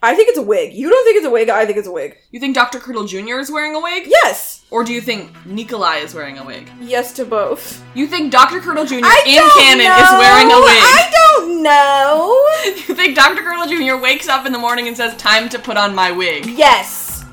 I think it's a wig. You don't think it's a wig? I think it's a wig. You think Dr. Curdle Jr. is wearing a wig? Yes. Or do you think Nikolai is wearing a wig? Yes to both. You think Dr. Curdle Jr. I in don't canon know. is wearing a wig? I don't know. You think Dr. Curdle Jr. wakes up in the morning and says, Time to put on my wig? Yes.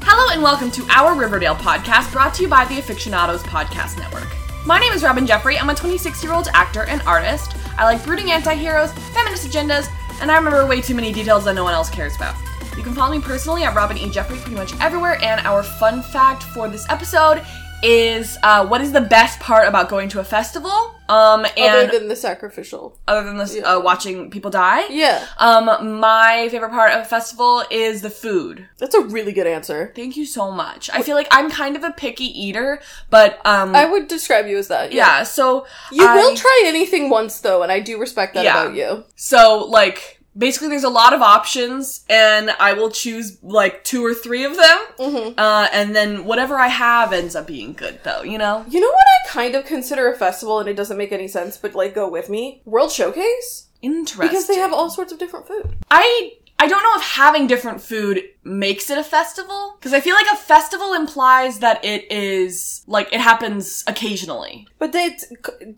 Hello and welcome to our Riverdale podcast brought to you by the Afictionados Podcast Network. My name is Robyn Jeffrey. I'm a 26 year old actor and artist. I like brooding anti heroes, feminist agendas, and I remember way too many details that no one else cares about. You can follow me personally at Robyn E. Jeffrey pretty much everywhere, and our fun fact for this episode is uh, what is the best part about going to a festival? Um, and Other than the sacrificial. other than this, Yeah. uh, watching people die. Yeah. Um, my favorite part of a festival is the food. That's a really good answer. Thank you so much. I feel like I'm kind of a picky eater, but um, I would describe you as that. yeah. So You I- will try anything once though, and I do respect that Yeah. about you. So like basically, there's a lot of options, and I will choose like two or three of them, Mm-hmm. uh, and then whatever I have ends up being good, though. You know? You know what I kind of consider a festival, and it doesn't make any sense, but like go with me? World Showcase? Interesting. Because they have all sorts of different food. I I don't know if having different food makes it a festival because I feel like a festival implies that it is like it happens occasionally. But they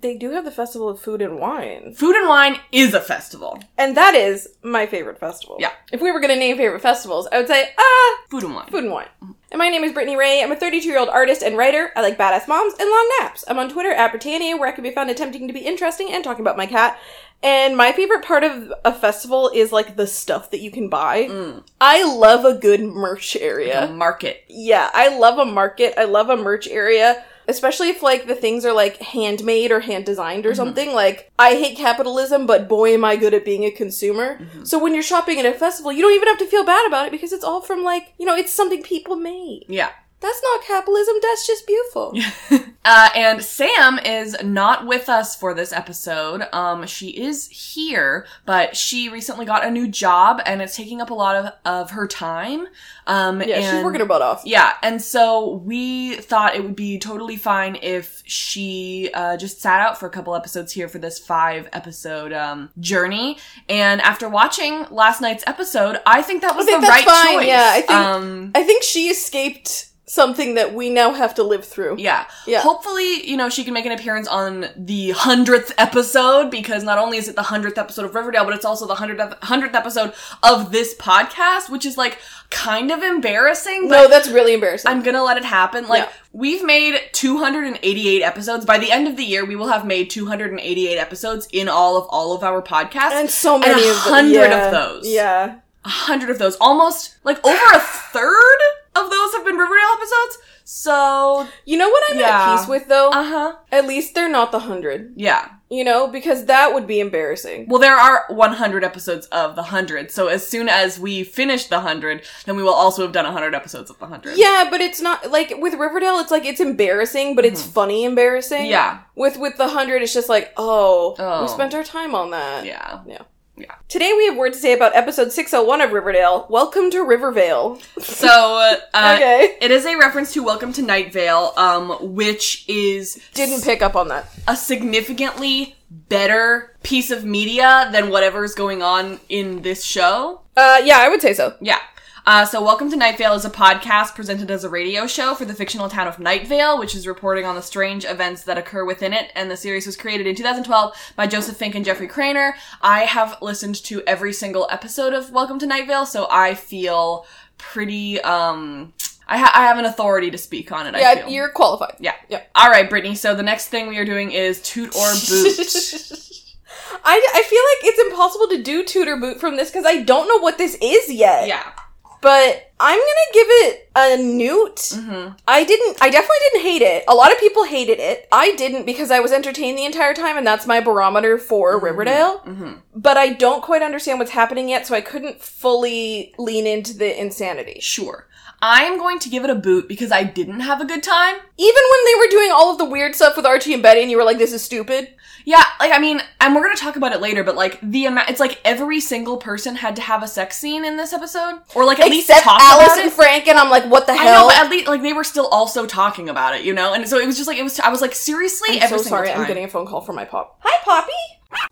they do have the festival of food and wine, Food and wine is a festival. and that is my favorite festival. Yeah. If we were going to name favorite festivals, I would say ah, Food and wine. food and wine. And my name is Brittany Ray. I'm a 32 year old artist and writer. I like badass moms and long naps. I'm on Twitter at Britannia, where I can be found attempting to be interesting and talking about my cat. And my favorite part of a festival is like the stuff that you can buy. Mm. I love a good merch area. A market. Yeah, I love a market. I love a merch area. Especially if like the things are like handmade or hand designed or something. Like I hate capitalism, but boy am I good at being a consumer. So when you're shopping at a festival, you don't even have to feel bad about it because it's all from like, you know, it's something people made. Yeah. That's not capitalism, that's just beautiful. Uh, and Sam is not with us for this episode. Um, she is here, but she recently got a new job and it's taking up a lot of, of her time. Um, Yeah, she's working her butt off. Yeah, and so we thought it would be totally fine if she uh, just sat out for a couple episodes here for this five episode um, journey. And after watching last night's episode, I think that was the right fine, choice. yeah, I think- Um, I think she escaped something that we now have to live through. yeah. Yeah. Hopefully, you know, she can make an appearance on the hundredth episode because not only is it the hundredth episode of Riverdale, but it's also the hundredth hundredth episode of this podcast, which is like kind of embarrassing. No, that's really embarrassing. I'm gonna let it happen. Like, Yeah. we've made 288 episodes. By the end of the year, we will have made 288 episodes in all of all of our podcasts. and so and many a of them. hundred yeah. of those. Yeah. A hundred of those. Almost, like, over a third of those have been Riverdale episodes. So, You know what I'm Yeah. at peace with though? uh-huh. At least they're not the hundred. Yeah. You know, because that would be embarrassing. Well, there are 100 episodes of the 100, so as soon as we finish the 100, then we will also have done 100 episodes of the 100. Yeah, but it's not like with Riverdale. It's like it's embarrassing, but it's funny embarrassing. Mm-hmm. Yeah. With with the hundred, it's just like, oh, Oh. we spent our time on that. Yeah. Yeah. Yeah. Today we have word to say about episode six hundred one of Riverdale. Welcome to Rivervale. So, uh, Okay. It is a reference to Welcome to Night Vale, um, which is Didn't pick up on that. a significantly better piece of media than whatever's going on in this show. Uh, yeah, I would say so. Yeah. Uh, so Welcome to Night Vale is a podcast presented as a radio show for the fictional town of Night Vale, which is reporting on the strange events that occur within it. And the series was created in 2012 by Joseph Fink and Jeffrey Cranor. I have listened to every single episode of Welcome to Night Vale, so I feel pretty, um, I, ha- I have an authority to speak on it. I Yeah, feel. you're qualified. Yeah. Yeah. All right, Brittany. So the next thing we are doing is toot or boot. I, I feel like it's impossible to do toot or boot from this because I don't know what this is yet. yeah. But I'm gonna give it a newt. Mm-hmm. I didn't, I definitely didn't hate it. A lot of people hated it. I didn't because I was entertained the entire time and that's my barometer for Riverdale. Mm-hmm. But I don't quite understand what's happening yet, so I couldn't fully lean into the insanity. Sure. I am going to give it a boot because I didn't have a good time. Even when they were doing all of the weird stuff with Archie and Betty and you were like, this is stupid. Yeah, like I mean, and we're gonna talk about it later, but like the amount, it's like every single person had to have a sex scene in this episode, or like at least Except talk Alice about and. Frank, and I'm like, what the I hell? know, but at least like they were still also talking about it, you know, and so it was just like it was. I was like, seriously, I'm so sorry. time. I'm getting a phone call from my pop. Hi, Poppy.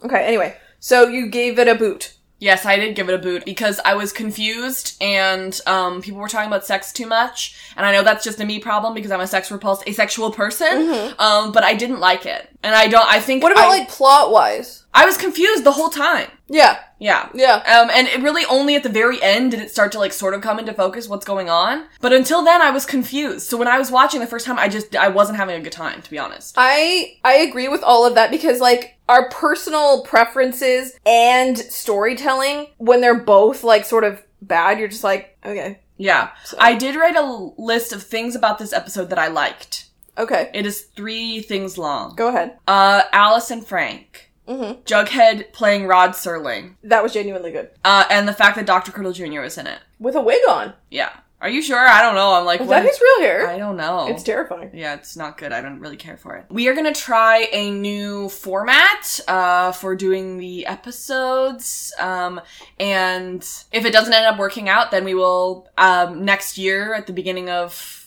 Okay. Anyway, so you gave it a boot. Yes, I did give it a boot because I was confused and um, people were talking about sex too much. And I know that's just a me problem because I'm a sex repulsed asexual person. Um, but I didn't like it. And I don't, I think. Mm-hmm. What about I, like plot wise? I was confused the whole time. Yeah, Yeah. yeah. Um, and it really only at the very end did it start to like sort of come into focus what's going on. But until then, I was confused. So when I was watching the first time, I just I wasn't having a good time, to be honest. I I agree with all of that because like our personal preferences and storytelling when they're both like sort of bad, you're just like, okay. Yeah, So- I did write a list of things about this episode that I liked. Okay. It is three things long. Go ahead. Uh, Alice and Frank, Mhm. Jughead playing Rod Serling, That was genuinely good. uh, and the fact that Dr. Curdle Jr. was in it. With a wig on. Yeah. Are you sure? I don't know. I'm like, Is what that his real hair? I don't know. It's terrifying. Yeah, it's not good. I don't really care for it. We are gonna try a new format uh, for doing the episodes, um, and if it doesn't end up working out, then we will um, next year at the beginning of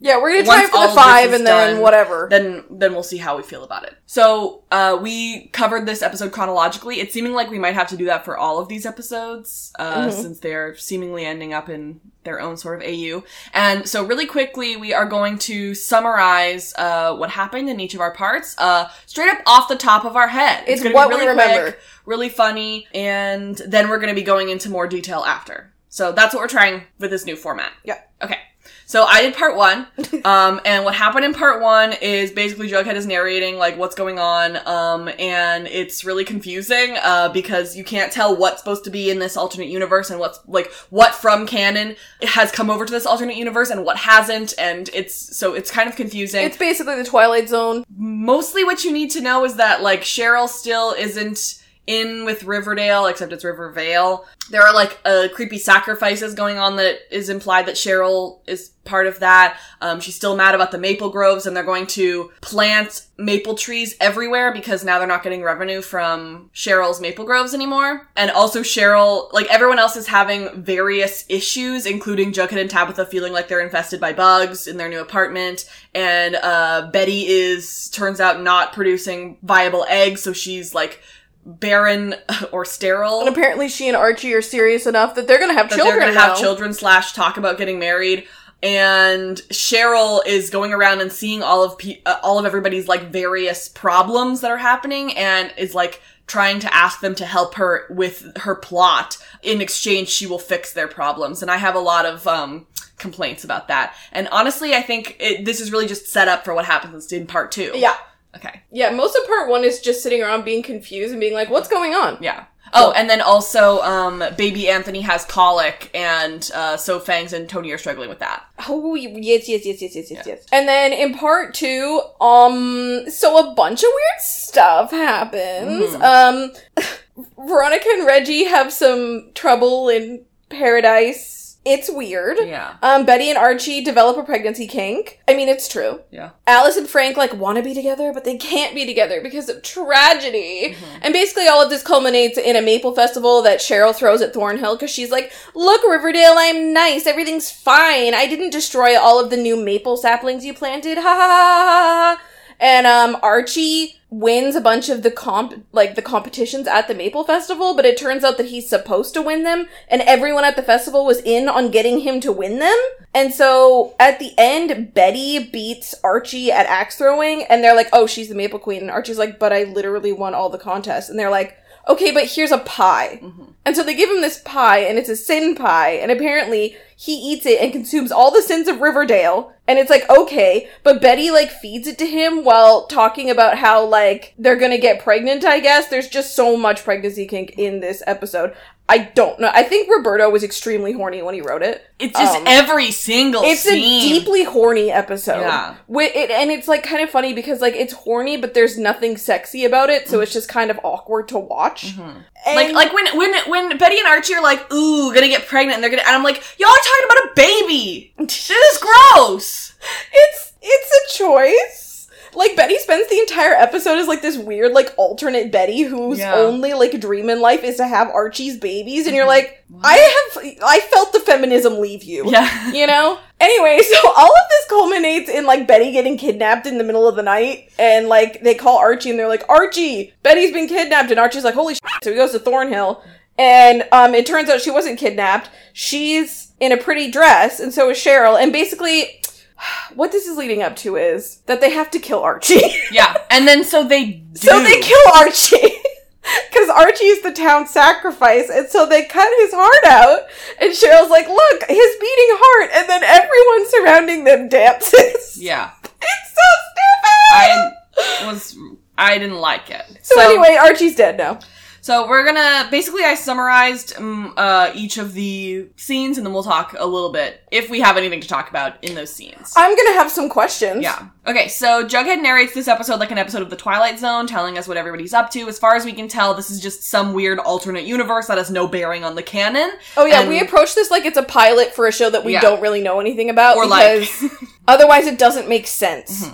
Yeah, we're gonna try Once for all the of this five is and then done, whatever. then then we'll see how we feel about it. So uh, we covered this episode chronologically. It's seeming like we might have to do that for all of these episodes, uh, Mhm. since they're seemingly ending up in their own sort of AU. And so really quickly, we are going to summarize uh, what happened in each of our parts, uh, straight up off the top of our head. It's gonna what be we really remember. quick, really funny, and then we're to be going into more detail after. So that's what we're trying with this new format. Yeah. Okay. So I did part one, um, and what happened in part one is basically Jughead is narrating like what's going on, um, and it's really confusing uh, because you can't tell what's supposed to be in this alternate universe and what's like what from canon has come over to this alternate universe and what hasn't, and it's so it's kind of confusing. It's basically the Twilight Zone. Mostly, what you need to know is that like Cheryl still isn't in with Riverdale, except it's Rivervale. There are like uh, creepy sacrifices going on that is implied that Cheryl is part of that. Um, she's still mad about the maple groves, and they're going to plant maple trees everywhere because now they're not getting revenue from Cheryl's maple groves anymore. And also, Cheryl, like everyone else, is having various issues, including Jughead and Tabitha feeling like they're infested by bugs in their new apartment, and uh, Betty is turns out not producing viable eggs, so she's like barren or sterile. And apparently she and Archie are serious enough that they're gonna have that children they're gonna have children slash talk about getting married. And cheryl is going around and seeing all of pe- uh, all of everybody's like various problems that are happening and is like trying to ask them to help her with her plot. In exchange she will fix their problems. And i have a lot of um complaints about that. And honestly i think it, this is really just set up for what happens in part two. Yeah. Okay Yeah, most of part one is just sitting around being confused and being like, what's going on? Yeah. Oh, and then also, um, baby Anthony has colic, and uh, so Fangs and Tony are struggling with that. Oh yes, yes, yes, yes, yes, yes, yes. And then in part two, um, so a bunch of weird stuff happens. Um, Veronica and Reggie have some trouble in paradise. It's weird. Yeah. Um, Betty and Archie develop a pregnancy kink. I mean, it's true. Yeah. Alice and Frank like want to be together, but they can't be together because of tragedy. And basically, all of this culminates in a maple festival that Cheryl throws at Thornhill because she's like, "Look, Riverdale, I'm nice. Everything's fine. I didn't destroy all of the new maple saplings you planted. Ha ha ha ha." ha." And um, Archie wins a bunch of the comp like the competitions at the Maple Festival, but it turns out that he's supposed to win them, and everyone at the festival was in on getting him to win them. And so at the end, Betty beats Archie at axe throwing, and they're like, "Oh, she's the Maple Queen." And Archie's like, "But I literally won all the contests." And they're like, "Okay, but here's a pie." Mm-hmm. And so they give him this pie, and it's a sin pie, and apparently he eats it and consumes all the sins of Riverdale. And it's like, okay, but Betty like feeds it to him while talking about how like they're gonna get pregnant, I guess. There's just so much pregnancy kink in this episode. I don't know. I think Roberto was extremely horny when he wrote it. It's just Um, every single It's scene. a deeply horny episode. Yeah. Wi- it, and it's like kind of funny because like it's horny, but there's nothing sexy about it, so it's just kind of awkward to watch. Mm-hmm. like like when when when Betty and Archie are like, ooh, gonna get pregnant, and they're gonna, and I'm like, y'all are talking about a baby. This is gross. it's it's a choice. Like Betty spends the entire episode as like this weird like alternate Betty whose Yeah. only like dream in life is to have Archie's babies, and you're Mm-hmm. like, I have I felt the feminism leave you. Yeah. You know? Anyway, so all of this culminates in like Betty getting kidnapped in the middle of the night, and like they call Archie and they're like, Archie, Betty's been kidnapped, and Archie's like, holy shit. So he goes to Thornhill, And um, it turns out she wasn't kidnapped. She's in a pretty dress, and so is Cheryl. And basically, what this is leading up to is that they have to kill Archie. Yeah, and then so they do. so they kill Archie. Because Archie is the town sacrifice, and so they cut his heart out. And Cheryl's like, "Look, his beating heart," and then everyone surrounding them dances. Yeah, It's so stupid. I was. I didn't like it. so, anyway, Archie's dead now. So we're gonna basically I summarized um, uh, each of the scenes and then we'll talk a little bit if we have anything to talk about in those scenes. I'm gonna have some questions. Yeah. Okay, so Jughead narrates this episode like an episode of The Twilight Zone, telling us what everybody's up to. As far as we can tell, this is just some weird alternate universe that has no bearing on the canon. Oh yeah, And- we approach this like it's a pilot for a show that we Yeah. don't really know anything about, Or like- otherwise it doesn't make sense.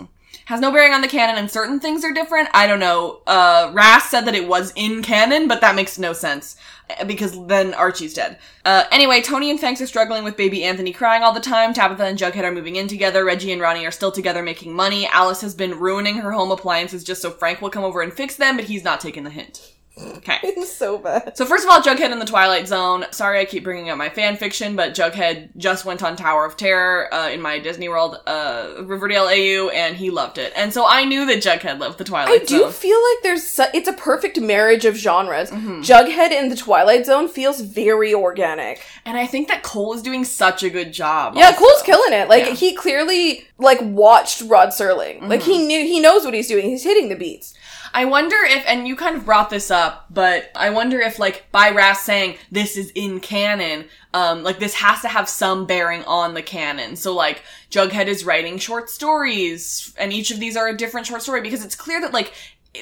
Has no bearing on the canon and certain things are different. I don't know. Uh, Ras said that it was in canon, but that makes no sense. uh, Because then Archie's dead. Uh, anyway, Tony and Fangs are struggling with baby Anthony crying all the time. Tabitha and Jughead are moving in together. Reggie and Ronnie are still together making money. Alice has been ruining her home appliances just so Frank will come over and fix them, but he's not taking the hint. Okay. It's so bad. So first of all, Jughead in the Twilight Zone. Sorry, I keep bringing up my fan fiction, but Jughead just went on Tower of Terror uh, in my Disney World uh, Riverdale AU, and he loved it. And so I knew that Jughead loved the Twilight Zone. I do feel like there's su- it's a perfect marriage of genres. Mm-hmm. Jughead in the Twilight Zone feels very organic. And I think that Cole is doing such a good job. Yeah, also. Cole's killing it. Like Yeah. Mm-hmm. he clearly like watched Rod Serling. Like he knew he knows what he's doing. He's hitting the beats. I wonder if, and you kind of brought this up, but I wonder if, like, by Ras saying this is in canon, um, like this has to have some bearing on the canon. So, like, Jughead is writing short stories, and each of these are a different short story because it's clear that, like,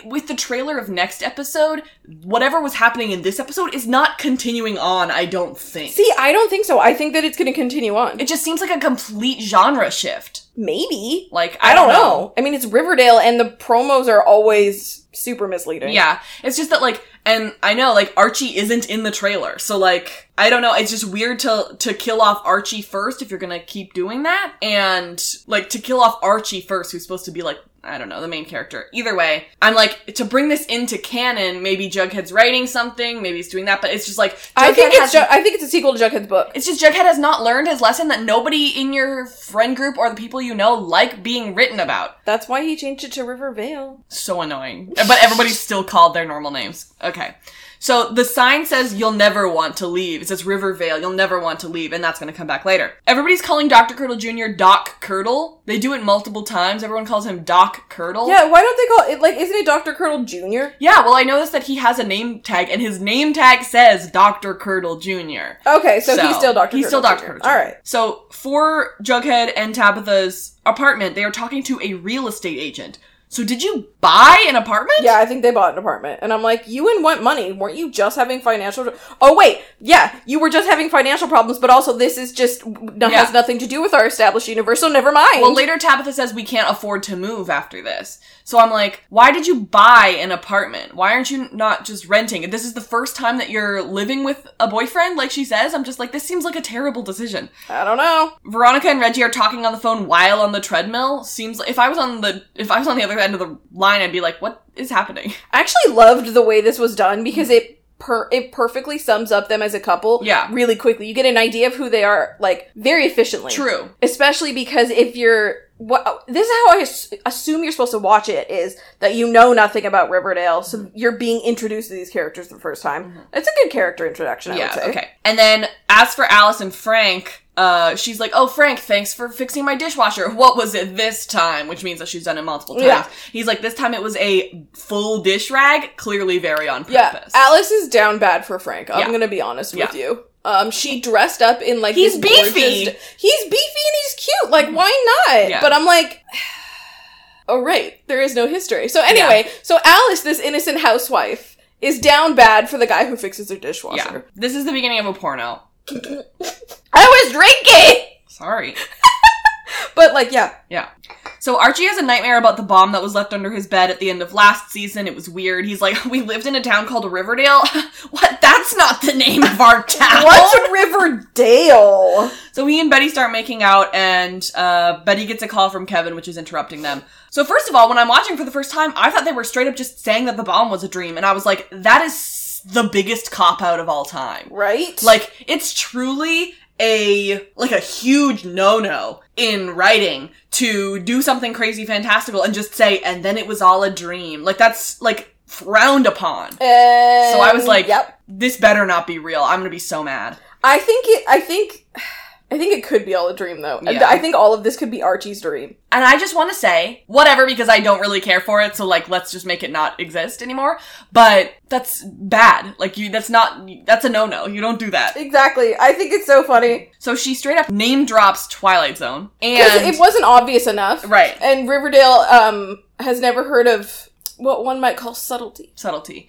with the trailer of next episode, whatever was happening in this episode is not continuing on, I don't think. See, I don't think so. I think that it's going to continue on. it just seems like a complete genre shift. Maybe. Like, I, I don't know. I mean, it's Riverdale, and the promos are always super misleading. Yeah, it's just that like, and I know like Archie isn't in the trailer, so like I don't know. It's just weird to to kill off Archie first if you're gonna keep doing that, and like to kill off Archie first, who's supposed to be like I don't know the main character. Either way, I'm like to bring this into canon. Maybe Jughead's writing something, maybe he's doing that, but it's just like Jughead I think it's has. ju- I think it's a sequel to Jughead's book. it's just Jughead has not learned his lesson that nobody in your friend group or the people you know like being written about. That's why he changed it to Rivervale. So annoying. But everybody's still called their normal names. Okay. So the sign says you'll never want to leave. It says Rivervale, you'll never want to leave, and that's gonna come back later. Everybody's calling Dr. Curdle Jr. Doc Curdle. They do it multiple times. Everyone calls him Doc Curdle. Yeah, why don't they call it like? Isn't it Doctor Curdle Junior? Yeah, well I noticed that he has a name tag, and his name tag says Dr. Curdle Jr. Okay, so, he's still Doctor. He's still Dr. Curdle. All right. So for Jughead and Tabitha's apartment, they are talking to a real estate agent. So did you buy an apartment? Yeah, I think they bought an apartment, and I'm like, you and want money? Weren't you just having financial? Oh wait, yeah, you were just having financial problems, but also this is just no, Yeah. has nothing to do with our established universe. So never mind. Well, later Tabitha says we can't afford to move after this. So I'm like, why did you buy an apartment? Why aren't you not just renting? This is the first time that you're living with a boyfriend, like she says, I'm just like, this seems like a terrible decision. I don't know. Veronica and Reggie are talking on the phone while on the treadmill. Seems like if I was on the if I was on the other end of the line, I'd be like, what is happening? I actually loved the way this was done because it per it perfectly sums up them as a couple. Yeah. really quickly. You get an idea of who they are, like very efficiently. True. especially because if you're what this is how I ass- assume you're supposed to watch it is that you know nothing about Riverdale, so you're being introduced to these characters for the first time. It's a good character introduction, I Mm-hmm. Yeah, would say. okay. And then as for Alice and Frank, uh, she's like, "Oh, Frank, thanks for fixing my dishwasher. What was it this time?" Which means that she's done it multiple times. Yeah. He's like, "This time it was a full dish rag, clearly very on purpose." Yeah, purpose." Alice is down bad for Frank. I'm Yeah. gonna be honest with you. Um, she dressed up in like He's this gorgeous- beefy. He's beefy and he's cute. Like, why not? Yeah. But I'm like, oh right, there is no history. So anyway, so Alice, this innocent housewife, is down bad for the guy who fixes her dishwasher. yeah, dishwasher. this is the beginning of a porno. I was drinking. Sorry. But like, yeah, Yeah. So Archie has a nightmare about the bomb that was left under his bed at the end of last season. It was weird. He's like, "We lived in a town called Riverdale." what? That's not the name of our town. what's Riverdale? So he and Betty start making out, and uh, Betty gets a call from Kevin, which is interrupting them. So first of all, when I'm watching for the first time, I thought they were straight up just saying that the bomb was a dream, and I was like, that is the biggest cop out of all time. Right? Like, it's truly a, like a huge no-no in writing to do something crazy fantastical and just say, and then it was all a dream. Like, that's, like, frowned upon. And, So I was um, like, yep. this better not be real. I'm gonna be so mad. I think it. I think. I think it could be all a dream, though. Yeah. I think all of this could be Archie's dream. And I just want to say, whatever, because I don't really care for it, so like, let's just make it not exist anymore. But that's bad. Like, you, that's not, that's a no-no. You don't do that. Exactly. I think it's so funny So she straight up name drops Twilight Zone. And, it wasn't obvious enough. right, And Riverdale um has never heard of what one might call subtlety. subtlety.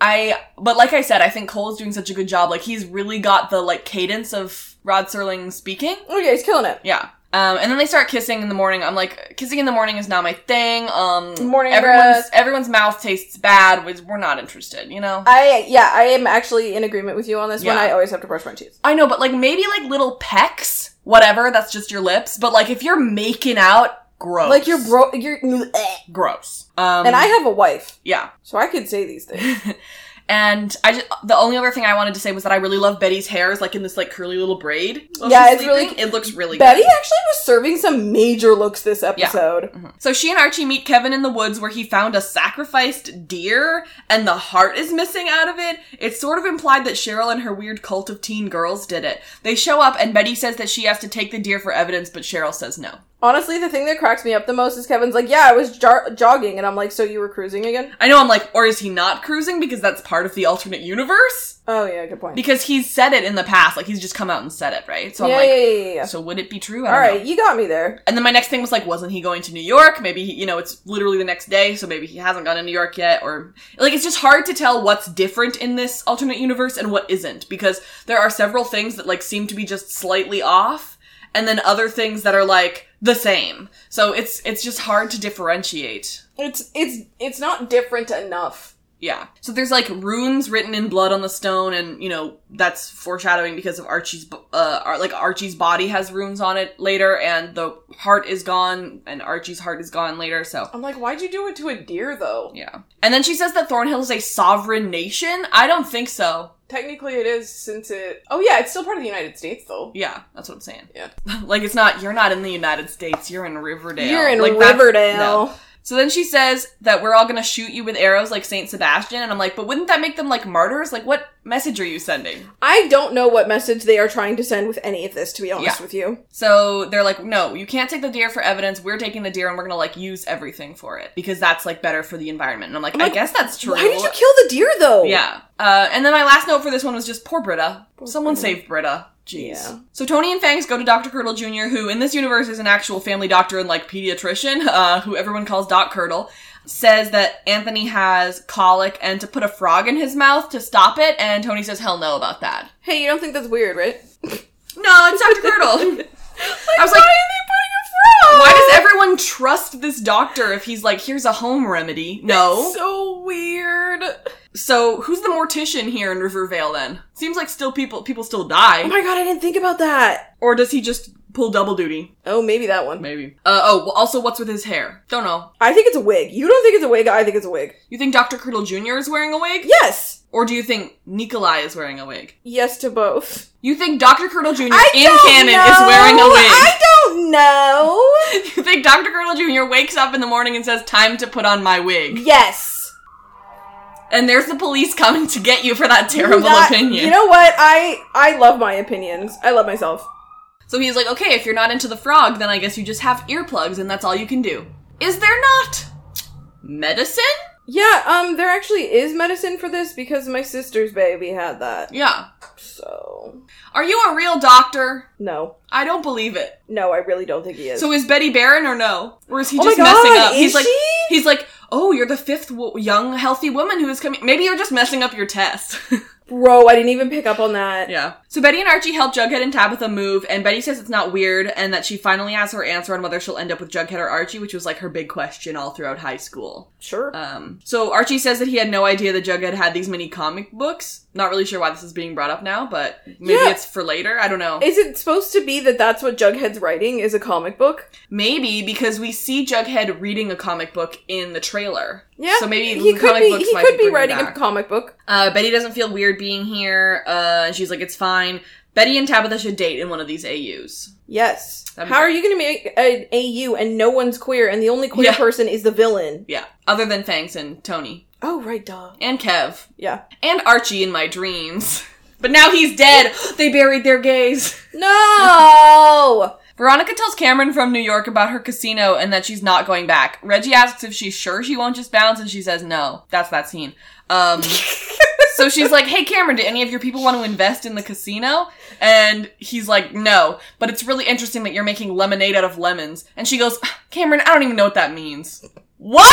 I, but like I said, I think Cole is doing such a good job. Like, he's really got the, like, cadence of Rod Serling speaking. Oh yeah, he's killing it. Yeah. Um, and then they start kissing in the morning. I'm like, kissing in the morning is not my thing. Um, Morning everyone's breath. everyone's mouth tastes bad. We're not interested, you know. I yeah, I am actually in agreement with you on this one. I always have to brush my teeth. I know, but like maybe like little pecks, whatever. That's just your lips. But like if you're making out, gross. Like you're bro, you're, eh. gross. Um, and I have a wife, yeah. so I could say these things. And I just the only other thing I wanted to say was that I really love Betty's hair is like in this like curly little braid. Yeah, it's really- It looks really good. Betty good. actually was serving some major looks this episode. Mm-hmm. So she and Archie meet Kevin in the woods where he found a sacrificed deer and the heart is missing out of it. It's sort of implied that Cheryl and her weird cult of teen girls did it. They show up and Betty says that she has to take the deer for evidence, but Cheryl says no. Honestly, the thing that cracks me up the most is Kevin's like, "Yeah, I was jar- jogging," and I'm like, "So you were cruising again?" I know I'm like, or is he not cruising because that's part of the alternate universe? Oh yeah, good point. Because he's said it in the past, like he's just come out and said it, right? So yeah, I'm like, yeah, yeah, yeah. so would it be true? I All right, know. you got me there. And then my next thing was like, wasn't he going to New York? Maybe he, you know, it's literally the next day, so maybe he hasn't gone to New York yet, or like it's just hard to tell what's different in this alternate universe and what isn't because there are several things that like seem to be just slightly off, and then other things that are like the same. So it's it's just hard to differentiate. It's it's it's not different enough. Yeah. So there's like runes written in blood on the stone, and you know that's foreshadowing because of Archie's, uh, like Archie's body has runes on it later, and the heart is gone, and Archie's heart is gone later. So I'm like, why'd you do it to a deer though? yeah. And then she says that Thornhill is a sovereign nation. I don't think so. Technically, it is since it. Oh yeah, it's still part of the United States though. Yeah, that's what I'm saying. Yeah. like it's not. You're not in the United States. You're in Riverdale. You're in Like, Riverdale. no. So then she says that we're all gonna shoot you with arrows like Saint Sebastian, and I'm like, but wouldn't that make them like martyrs? Like, what message are you sending? I don't know what message they are trying to send with any of this, to be honest Yeah. with you. So they're like, no, you can't take the deer for evidence. We're taking the deer and we're gonna like use everything for it because that's like better for the environment. And I'm like, I'm I like, guess that's true. Why did you kill the deer though? Yeah. Uh, and then my last note for this one was just poor Britta. Someone Britta. save Britta. Jeez. Yeah. So Tony and Fangs go to Dr. Curdle Jr., who in this universe is an actual family doctor and like pediatrician, uh, who everyone calls Doc Curdle. Says that Anthony has colic and to put a frog in his mouth to stop it, and Tony says hell no about that. Hey, you don't think that's weird, right? No, it's Dr. Curdle. I was like, why Why does everyone trust this doctor if he's like, here's a home remedy? No. So weird. So who's the mortician here in Rivervale then? Seems like still people people still die. Oh my god, I didn't think about that. or does he just pull double duty? Oh, maybe that one. Maybe. Uh, oh, well, also what's with his hair? Don't know. I think it's a wig. You don't think it's a wig? I think it's a wig. You think Dr. Curdle Jr. is wearing a wig? Yes. Or do you think Nikolai is wearing a wig? Yes to both. You think Dr. Curdle Jr. I in canon know. is wearing a wig? I don't know. you think Dr. Curdle Jr. wakes up in the morning and says, time to put on my wig? yes. And there's the police coming to get you for that terrible That- opinion. You know what? I I love my opinions. I love myself. So he's like, okay, if you're not into the frog, then I guess you just have earplugs and that's all you can do. Is there not medicine? Yeah, um, there actually is medicine for this because my sister's baby had that. Yeah. So Are you a real doctor? no, I don't believe it. no, I really don't think he is. So is Betty barren or no? Or is he Oh just messing up? he's is like, she? he's like, oh, you're the fifth w- young healthy woman who is coming. Maybe you're just messing up your test. Bro, I didn't even pick up on that. yeah. So Betty and Archie help Jughead and Tabitha move, and Betty says it's not weird, and that she finally has her answer on whether she'll end up with Jughead or Archie, which was like her big question all throughout high school. Sure. Um, so Archie says that he had no idea that Jughead had these many comic books. Not really sure why this is being brought up now, but maybe Yeah. it's for later. I don't know. is it supposed to be that that's what Jughead's writing is a comic book? maybe because we see Jughead reading a comic book in the trailer. Yeah. So maybe he could be books he might could be writing a comic book. Uh, Betty doesn't feel weird being here. Uh, she's like, it's fine. Betty and Tabitha should date in one of these AUs. Yes. That'd How are you going to make an AU and no one's queer and the only queer Yeah. person is the villain? Yeah. Other than Fangs and Tony. Oh, right, duh. And Kev. Yeah. And Archie in my dreams. But now he's dead. they buried their gays. No! Veronica tells Cameron from New York about her casino and that she's not going back. Reggie asks if she's sure she won't just bounce, and she says no. That's that scene. Um, so she's like, "Hey, Cameron, do any of your people want to invest in the casino?" And he's like, "No, but it's really interesting that you're making lemonade out of lemons." And she goes, "Cameron, I don't even know what that means." What?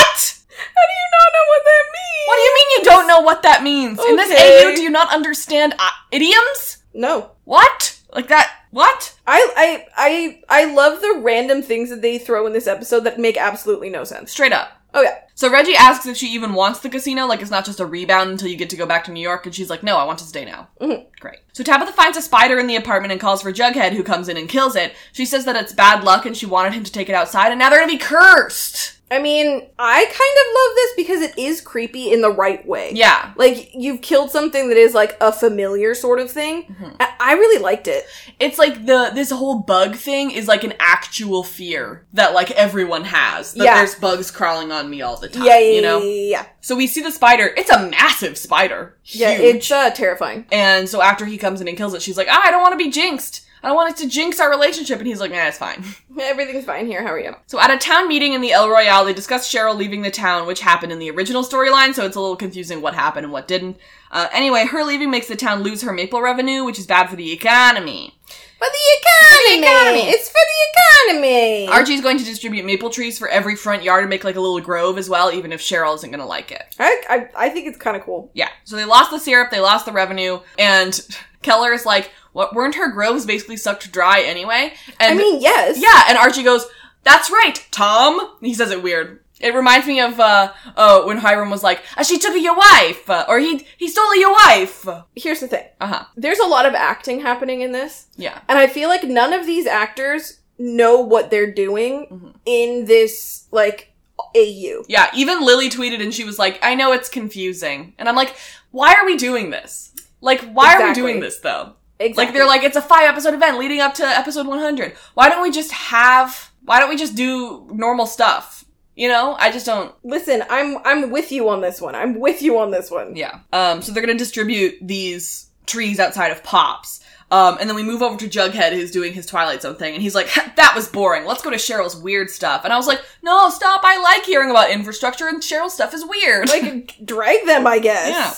How do you not know what that means? What do you mean you don't know what that means? In this Okay. AU, do you not understand uh, idioms? No. What? Like that? What? I, I, I, I love the random things that they throw in this episode that make absolutely no sense. Straight up. Oh, yeah. So Reggie asks if she even wants the casino, like it's not just a rebound until you get to go back to New York, and she's like, no, I want to stay now. Mhm. Great. So Tabitha finds a spider in the apartment and calls for Jughead, who comes in and kills it. She says that it's bad luck and she wanted him to take it outside, and now they're gonna be cursed! I mean, I kind of love this because it is creepy in the right way. Yeah. Like, you've killed something that is like a familiar sort of thing. Mm-hmm. I, I really liked it. It's like the, this whole bug thing is like an actual fear that like everyone has. That Yeah. there's bugs crawling on me all the time. Yeah, yeah, You know? yeah. So we see the spider. It's a massive spider. Yeah, it's uh, terrifying. And so after he comes in and kills it, she's like, ah, I don't want to be jinxed. I don't want it to jinx our relationship. And he's like, nah, it's fine. Everything's fine here. How are you? So at a town meeting in the El Royale, they discuss Cheryl leaving the town, which happened in the original storyline, so it's a little confusing what happened and what didn't. Uh, anyway, her leaving makes the town lose her maple revenue, which is bad for the economy. For the economy! economy. It's for the economy! Archie's going to distribute maple trees for every front yard and make like a little grove as well, even if Cheryl isn't gonna like it. I, I, I think it's kind of cool. Yeah. So they lost the syrup, they lost the revenue, and Keller is like, what, weren't her groves basically sucked dry anyway? And I mean, yes. Yeah, and Archie goes, "That's right, Tom." He says it weird. It reminds me of uh, uh when Hiram was like, uh, "She took your wife," uh, or "He he stole your wife." Here's the thing. Uh huh. There's a lot of acting happening in this, Yeah. and I feel like none of these actors know what they're doing Mm-hmm. in this, like, AU. Yeah. Even Lili tweeted and she was like, "I know it's confusing," and I'm like, "Why are we doing this? Like, why are we doing this though?" Exactly. Like they're like, "It's a five episode event leading up to episode 100. Why don't we just have? Why don't we just do normal stuff?" You know, I just don't. Listen, I'm I'm with you on this one. I'm with you on this one. Yeah. Um, so they're gonna distribute these trees outside of Pops. Um, and then we move over to Jughead, who's doing his Twilight Zone thing, and he's like, "That was boring. Let's go to Cheryl's weird stuff." And I was like, "No, stop! I like hearing about infrastructure, and Cheryl's stuff is weird." Like drag them, I guess. Yeah.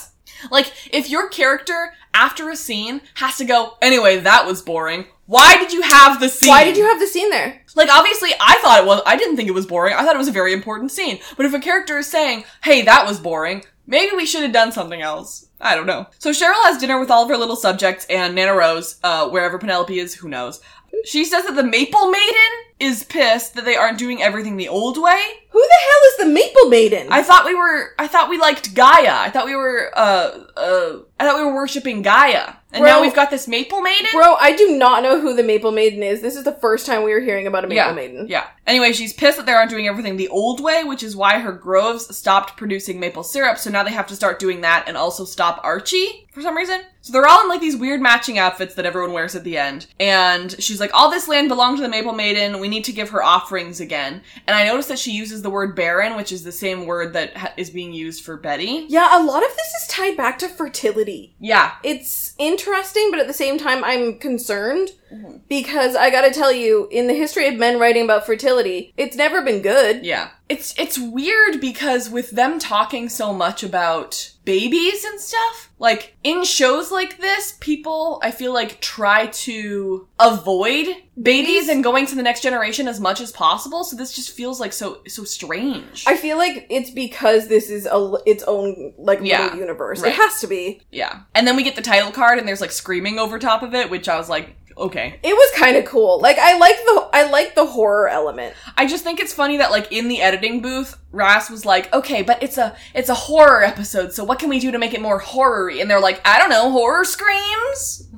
Like if your character after a scene has to go, "Anyway, that was boring." Why did you have the scene? Why did you have the scene there? Like, obviously, I thought it was, I didn't think it was boring. I thought it was a very important scene. But if a character is saying, hey, that was boring, maybe we should have done something else. I don't know. So Cheryl has dinner with all of her little subjects and Nana Rose, uh, wherever Penelope is, who knows. She says that the Maple Maiden is pissed that they aren't doing everything the old way. Who the hell is the Maple Maiden? I thought we were, I thought we liked Gaia. I thought we were, uh, uh, I thought we were worshipping Gaia. And Bro- now we've got this Maple Maiden? Bro, I do not know who the Maple Maiden is. This is the first time we are hearing about a Maple yeah, Maiden. Yeah. Anyway, she's pissed that they aren't doing everything the old way, which is why her groves stopped producing maple syrup. So now they have to start doing that and also stop Archie for some reason. So they're all in like these weird matching outfits that everyone wears at the end. And she's like, all this land belonged to the Maple Maiden. We need to give her offerings again. And I noticed that she uses the word barren, which is the same word that ha- is being used for Betty. Yeah, a lot of this is tied back to fertility. Yeah. It's interesting, but at the same time, I'm concerned Mm-hmm. because I gotta tell you, in the history of men writing about fertility, it's never been good. Yeah. It's it's weird because with them talking so much about babies and stuff, like in shows like this, people I feel like try to avoid babies and going to the next generation as much as possible. So this just feels like so so strange. I feel like it's because this is a its own like Yeah, little universe. right. It has to be. yeah. And then we get the title card and there's like screaming over top of it, which I was like, okay. It was kind of cool. Like I like the I like the horror element. I just think it's funny that like in the editing booth, Ras was like, "Okay, but it's a it's a horror episode, so what can we do to make it more horror-y?" And they're like, "I don't know, horror screams."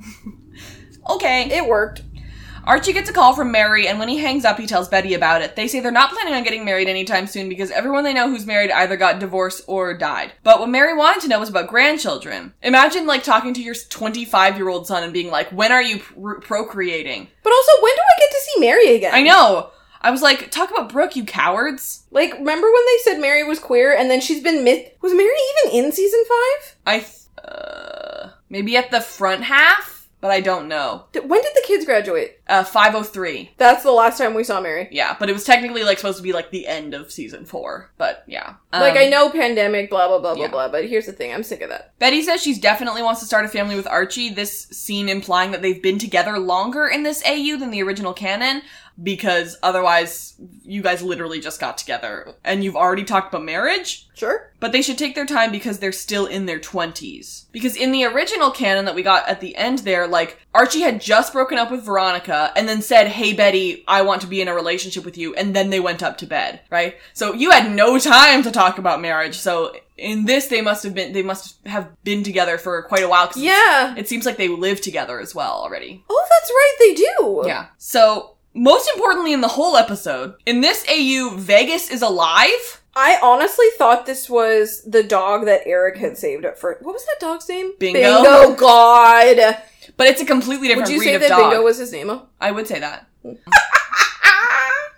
okay. It worked. Archie gets a call from Mary, and when he hangs up, he tells Betty about it. They say they're not planning on getting married anytime soon because everyone they know who's married either got divorced or died. But what Mary wanted to know was about grandchildren. Imagine like talking to your 25 year old son and being like, when are you pr- procreating? But also, when do I get to see Mary again? I know. I was like, talk about Brooke, you cowards. Like, remember when they said Mary was queer and then she's been myth? Was Mary even in season five? I, th- uh, maybe at the front half, but I don't know. When did the kids graduate? Uh, 503. That's the last time we saw Mary. Yeah, but it was technically like supposed to be like the end of season four. But yeah. like, Um, I know pandemic, blah, blah, blah, blah, yeah. blah, but here's the thing I'm sick of that. Betty says she's definitely wants to start a family with Archie. This scene implying that they've been together longer in this AU than the original canon, because otherwise you guys literally just got together and you've already talked about marriage. Sure. But they should take their time because they're still in their 20s. Because in the original canon that we got at the end there, like, Archie had just broken up with Veronica and then said, Hey Betty, I want to be in a relationship with you. And then they went up to bed, right? So you had no time to talk about marriage. So in this, they must have been, they must have been together for quite a while. 'cause Yeah. It seems like they live together as well already. Oh, that's right, they do. Yeah. So, most importantly in the whole episode, in this AU, Vegas is alive. I honestly thought this was the dog that Eric had saved up for. What was that dog's name? Bingo. Bingo, God. But it's a completely different Would you breed say of that dog. Bingo was his name? I would say that.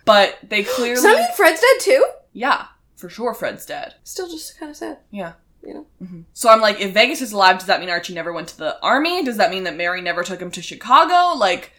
but they clearly Does that mean Fred's dead too? Yeah, for sure Fred's dead. Still just kind of sad, Yeah. you know? Mm-hmm. So I'm like, if Vegas is alive, does that mean Archie never went to the army? Does that mean that Mary never took him to Chicago? Like,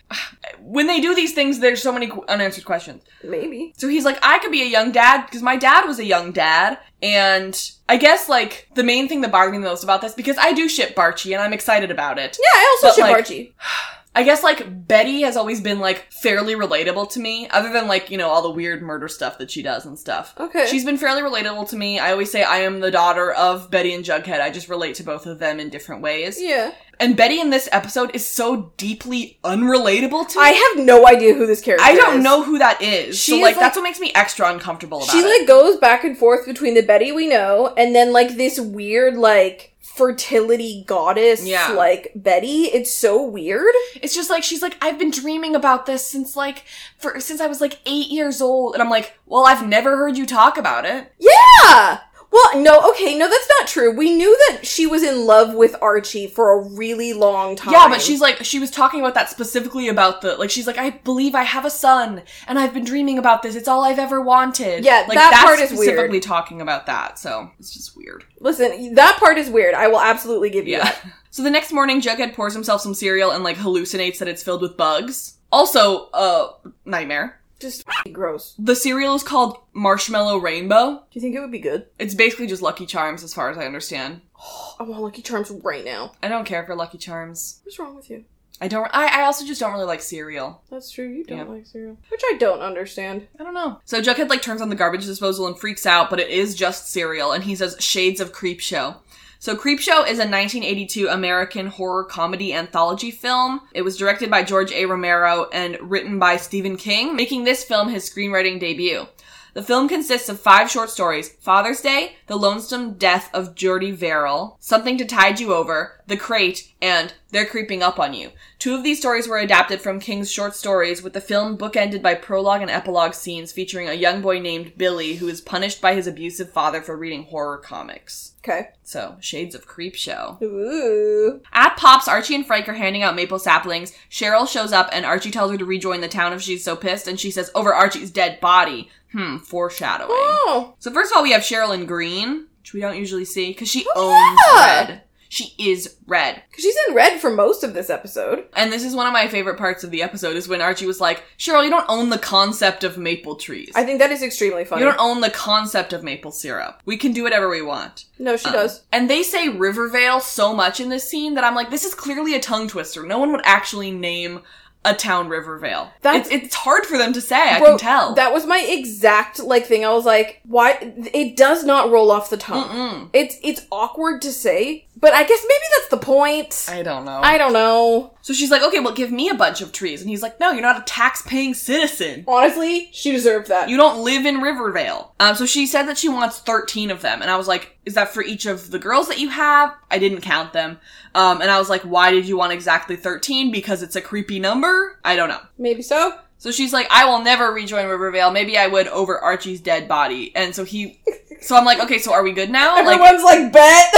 when they do these things, there's so many unanswered questions. Maybe. So he's like, I could be a young dad because my dad was a young dad. And I guess like the main thing that bothered me the most about this, because I do ship Barchi and I'm excited about it. Yeah, I also But, ship like- Archie. I guess like Betty has always been like fairly relatable to me, other than like, you know, all the weird murder stuff that she does and stuff. Okay. She's been fairly relatable to me. I always say I am the daughter of Betty and Jughead. I just relate to both of them in different ways. Yeah. And Betty in this episode is so deeply unrelatable to me. I have no idea who this character I don't is. know who that is. She so is, like, like- that's what makes me extra uncomfortable about She it. like goes back and forth between the Betty we know and then like this weird like fertility goddess Yeah. like Betty. It's so weird. It's just like she's like, I've been dreaming about this since like for since I was like eight years old, and I'm like, well, I've never heard you talk about it. Yeah. Well, no, okay, no, that's not true. We knew that she was in love with Archie for a really long time. Yeah, but she's like, she was talking about that specifically about the like. She's like, I believe I have a son, and I've been dreaming about this. It's all I've ever wanted. Yeah, like that that's part is specifically weird. talking about that. So it's just weird. listen. That part is weird. I will absolutely give you Yeah. that. So the next morning, Jughead pours himself some cereal and like hallucinates that it's filled with bugs. Also, uh, nightmare. Just gross. The cereal is called Marshmallow Rainbow. Do you think it would be good? It's basically just Lucky Charms, as far as I understand. I want Lucky Charms right now. I don't care for Lucky Charms. What's wrong with you? I don't. I, I also just don't really like cereal. That's true. You don't Yeah. like cereal, which I don't understand. I don't know. So Jughead like turns on the garbage disposal and freaks out, but it is just cereal, and he says Shades of Creepshow. So Creepshow is a 1982 American horror comedy anthology film. It was directed by George A. Romero and written by Stephen King, making this film his screenwriting debut. The film consists of five short stories Father's Day, The Lonesome Death of Jordy Verrill, Something to Tide You Over, The Crate, and They're Creeping Up on You. Two of these stories were adapted from King's short stories, with the film bookended by prologue and epilogue scenes featuring a young boy named Billy who is punished by his abusive father for reading horror comics. Okay. So, Shades of Creepshow. Ooh. At Pops, Archie and Frank are handing out maple saplings. Cheryl shows up and Archie tells her to rejoin the town if she's so pissed, and she says, over Archie's dead body. Hmm, foreshadowing. Oh. So first of all, we have Cheryl in green, which we don't usually see, because she Oh, owns yeah. red. She is red. Because she's in red for most of this episode. And this is one of my favorite parts of the episode is when Archie was like, Cheryl, you don't own the concept of maple trees. I think that is extremely funny. you don't own the concept of maple syrup. We can do whatever we want. no, she Um, does. And they say Rivervale so much in this scene that I'm like, this is clearly a tongue twister. No one would actually name a town Rivervale. That's- it's, it's hard for them to say, I can tell. That was my exact like thing. I was like, why? It does not roll off the tongue. Mm-mm. It's it's awkward to say, but I guess maybe that's the point. I don't know. I don't know. So she's like, okay, well, give me a bunch of trees. And he's like, no, you're not a tax paying citizen. Honestly, she deserved that. You don't live in Riverdale. Um, so she said that she wants 13 of them. And I was like, is that for each of the girls that you have? I didn't count them. Um, and I was like, why did you want exactly 13? Because it's a creepy number? I don't know. Maybe so. So she's like, I will never rejoin Rivervale. Maybe I would over Archie's dead body. And so he, so I'm like, okay, so are we good now? Everyone's like, bet.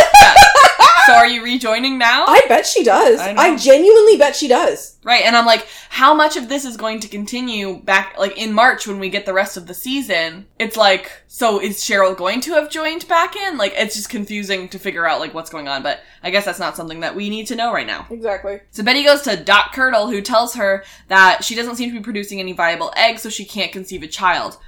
So are you rejoining now? I bet she does. I. I, genuinely bet she does. Right, and I'm like, how much of this is going to continue back, like in March when we get the rest of the season? It's like, so is Cheryl going to have joined back in? Like, it's just confusing to figure out like what's going on, but I guess that's not something that we need to know right now. Exactly. So Betty goes to Doc Curdle, who tells her that she doesn't seem to be producing any viable eggs, so she can't conceive a child.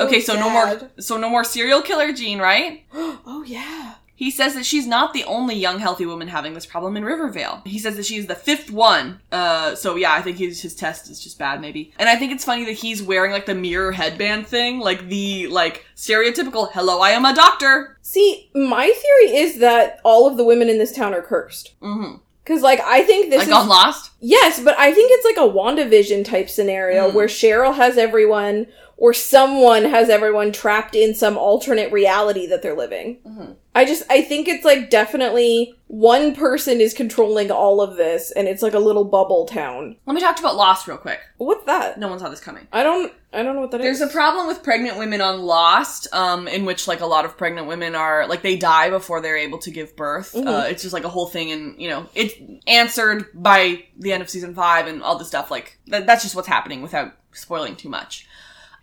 Oh, okay, Oh, so no more, so no more serial killer Gene, right? Oh yeah. He says that she's not the only young, healthy woman having this problem in Rivervale. He says that she is the fifth one. Uh, so yeah, I think his his test is just bad, maybe. And I think it's funny that he's wearing like the mirror headband thing, like the like stereotypical "Hello, I am a doctor." See, my theory is that all of the women in this town are cursed. Mm-hmm. Cause like I think this Like is on Lost. yes, but I think it's like a WandaVision type scenario Mm. where Cheryl has everyone or someone has everyone trapped in some alternate reality that they're living. Mhm. I just I think it's like definitely one person is controlling all of this and it's like a little bubble town. Let me talk about Lost real quick. What's that? No one saw this coming. I don't I don't know what that is. There's a problem with pregnant women on Lost, um, in which like a lot of pregnant women are like they die before they're able to give birth. Mhm. Uh, it's just like a whole thing, and you know it's answered by the end of season five and all this stuff. Like that, that's just what's happening without spoiling too much.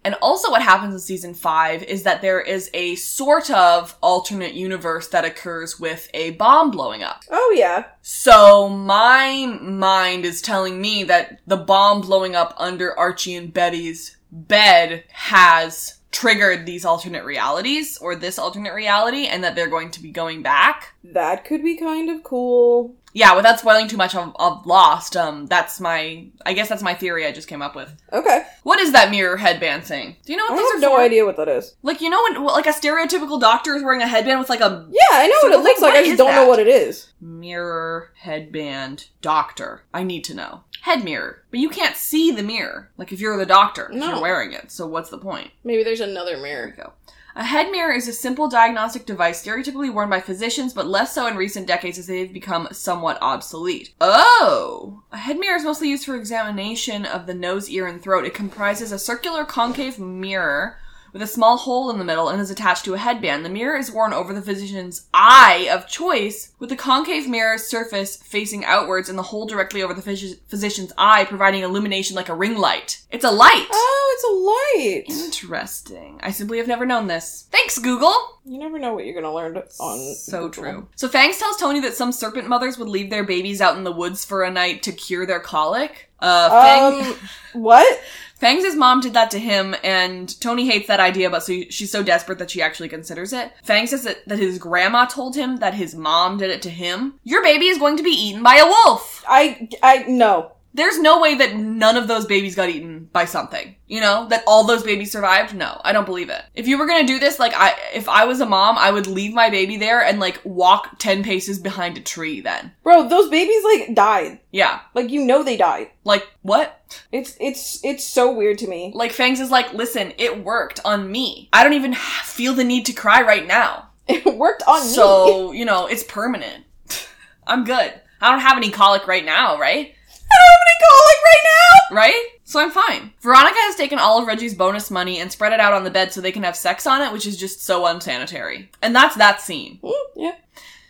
And also, what happens in season five is that there is a sort of alternate universe that occurs with a bomb blowing up. Oh yeah. So my mind is telling me that the bomb blowing up under Archie and Betty's bed has triggered these alternate realities or this alternate reality and that they're going to be going back. That could be kind of cool. Yeah, without spoiling too much of, of Lost, um, that's my, I guess that's my theory I just came up with. Okay. What is that mirror headband thing? Do you know I what those have are no for? idea what that is. Like, you know when, like a stereotypical doctor is wearing a headband with like a Yeah, I know what it looks like. what I just don't know what it is. mirror headband doctor. I need to know. Head mirror. But you can't see the mirror. Like if you're the doctor, No. you're wearing it. So what's the point? Maybe there's another mirror. There we go. A head mirror is a simple diagnostic device stereotypically worn by physicians, but less so in recent decades as they've become somewhat obsolete. Oh! A head mirror is mostly used for examination of the nose, ear, and throat. It comprises a circular concave mirror with a small hole in the middle and is attached to a headband. The mirror is worn over the physician's eye of choice, with the concave mirror surface facing outwards and the hole directly over the phys- physician's eye, providing illumination like a ring light. It's a light! Oh, it's a light. Interesting. I simply have never known this. Thanks, Google! You never know what you're gonna learn on. So Google. true. So Fangs tells Tony that some serpent mothers would leave their babies out in the woods for a night to cure their colic. Uh, Fang- Um, what? Fangs' mom did that to him, and Tony hates that idea, but so she's so desperate that she actually considers it. Fang says that, that his grandma told him that his mom did it to him. Your baby is going to be eaten by a wolf! I, I, no. There's no way that none of those babies got eaten by something. You know? That all those babies survived? No, I don't believe it. If you were gonna do this, like, I, if I was a mom, I would leave my baby there and, like, walk 10 paces behind a tree then. Bro, those babies, like, died. Yeah. Like, you know they died. Like, what? It's, it's, it's so weird to me. Like, Fangs is like, listen, it worked on me. I don't even feel the need to cry right now. It worked on me. So, you know, it's permanent. I'm good. I don't have any colic right now, right? I don't have any colic right now! Right? So I'm fine. Veronica has taken all of Reggie's bonus money and spread it out on the bed so they can have sex on it, which is just so unsanitary. And that's that scene. Mm, yeah.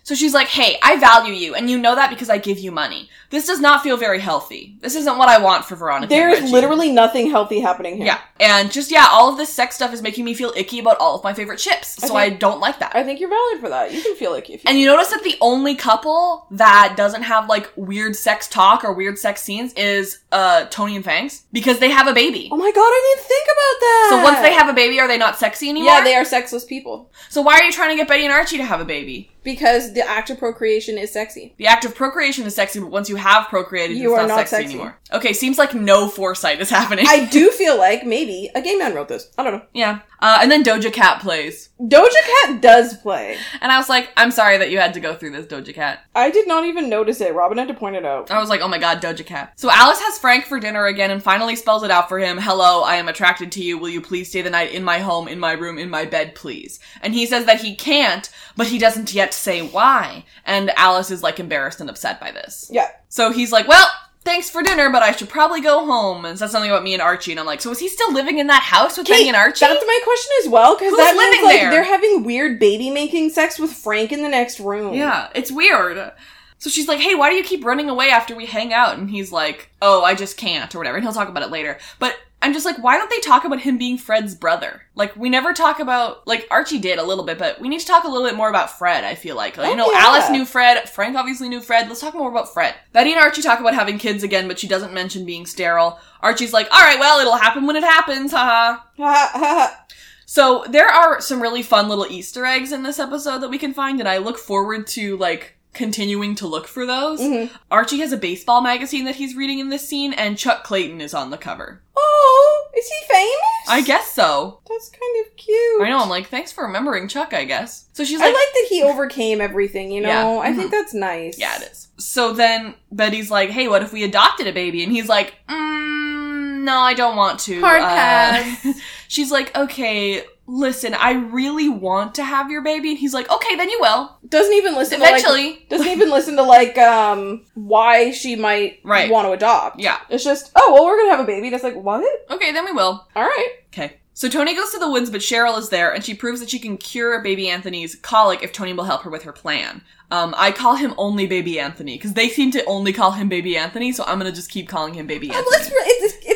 So she's like, hey, I value you, and you know that because I give you money. This does not feel very healthy. This isn't what I want for Veronica. There's literally nothing healthy happening here. Yeah. And just, yeah, all of this sex stuff is making me feel icky about all of my favorite chips. So I, think- don't like that. I think you're valid for that. You can feel like if you. and you notice that the only couple that doesn't have like weird sex talk or weird sex scenes is uh Tony and Fangs because they have a baby. oh my god, I didn't think about that! So once they have a baby, are they not sexy anymore? Yeah, they are sexless people. So why are you trying to get Betty and Archie to have a baby? Because the act of procreation is sexy. The act of procreation is sexy, but once you have procreated, You it's are not, sexy, sexy. anymore. Okay, seems like no foresight is happening. I do feel like maybe a gay man wrote this. I don't know. yeah. Uh, and then Doja Cat plays. Doja Cat does play. And I was like, I'm sorry that you had to go through this, Doja Cat. I did not even notice it. Robyn had to point it out. I was like, oh my god, Doja Cat. So Alice has Frank for dinner again and finally spells it out for him. Hello, I am attracted to you. Will you please stay the night in my home, in my room, in my bed, please? And he says that he can't, but he doesn't yet say why. And Alice is like embarrassed and upset by this. Yeah. So he's like, well, thanks for dinner, but I should probably go home. And says something about me and Archie. And I'm like, so is he still living in that house with Betty and Archie? That's my question as well, because that means living like there? they're having weird baby making sex with Frank in the next room. Yeah, it's weird. So she's like, hey, why do you keep running away after we hang out? And he's like, oh, I just can't, or whatever. And he'll talk about it later. But I'm just like, why don't they talk about him being Fred's brother? Like, we never talk about, like, Archie did a little bit, but we need to talk a little bit more about Fred, I feel like. Like, you Oh, know, yeah. Alice knew Fred, Frank obviously knew Fred. Let's talk more about Fred. Betty and Archie talk about having kids again, but she doesn't mention being sterile. Archie's like, alright, well, it'll happen when it happens, haha. Ha, ha, ha. So there are some really fun little Easter eggs in this episode that we can find, and I look forward to like continuing to look for those. Mhm. Archie has a baseball magazine that he's reading in this scene, and Chuck Clayton is on the cover. Oh, is he famous? I guess so. That's kind of cute. I know. I'm like, thanks for remembering Chuck. I guess. So she's like, I like, that he overcame everything, you know? Yeah. I Mhm. think that's nice. yeah, it is. So then Betty's like, hey, what if we adopted a baby? And he's like, mm, no, I don't want to. Hard Uh, pass. she's like, okay. Listen, I really want to have your baby, and he's like, "Okay, then you will Doesn't even listen to like eventually." doesn't even listen to like um why she might Right. want to adopt. Yeah. It's just, oh well we're gonna have a baby. That's like, what? Okay, then we will. Alright. Okay. So Tony goes to the woods, but Cheryl is there, and she proves that she can cure baby Anthony's colic if Tony will help her with her plan. Um, I call him only baby Anthony, because they seem to only call him baby Anthony, so I'm gonna just keep calling him baby Oh, Anthony. let's re- it, it, it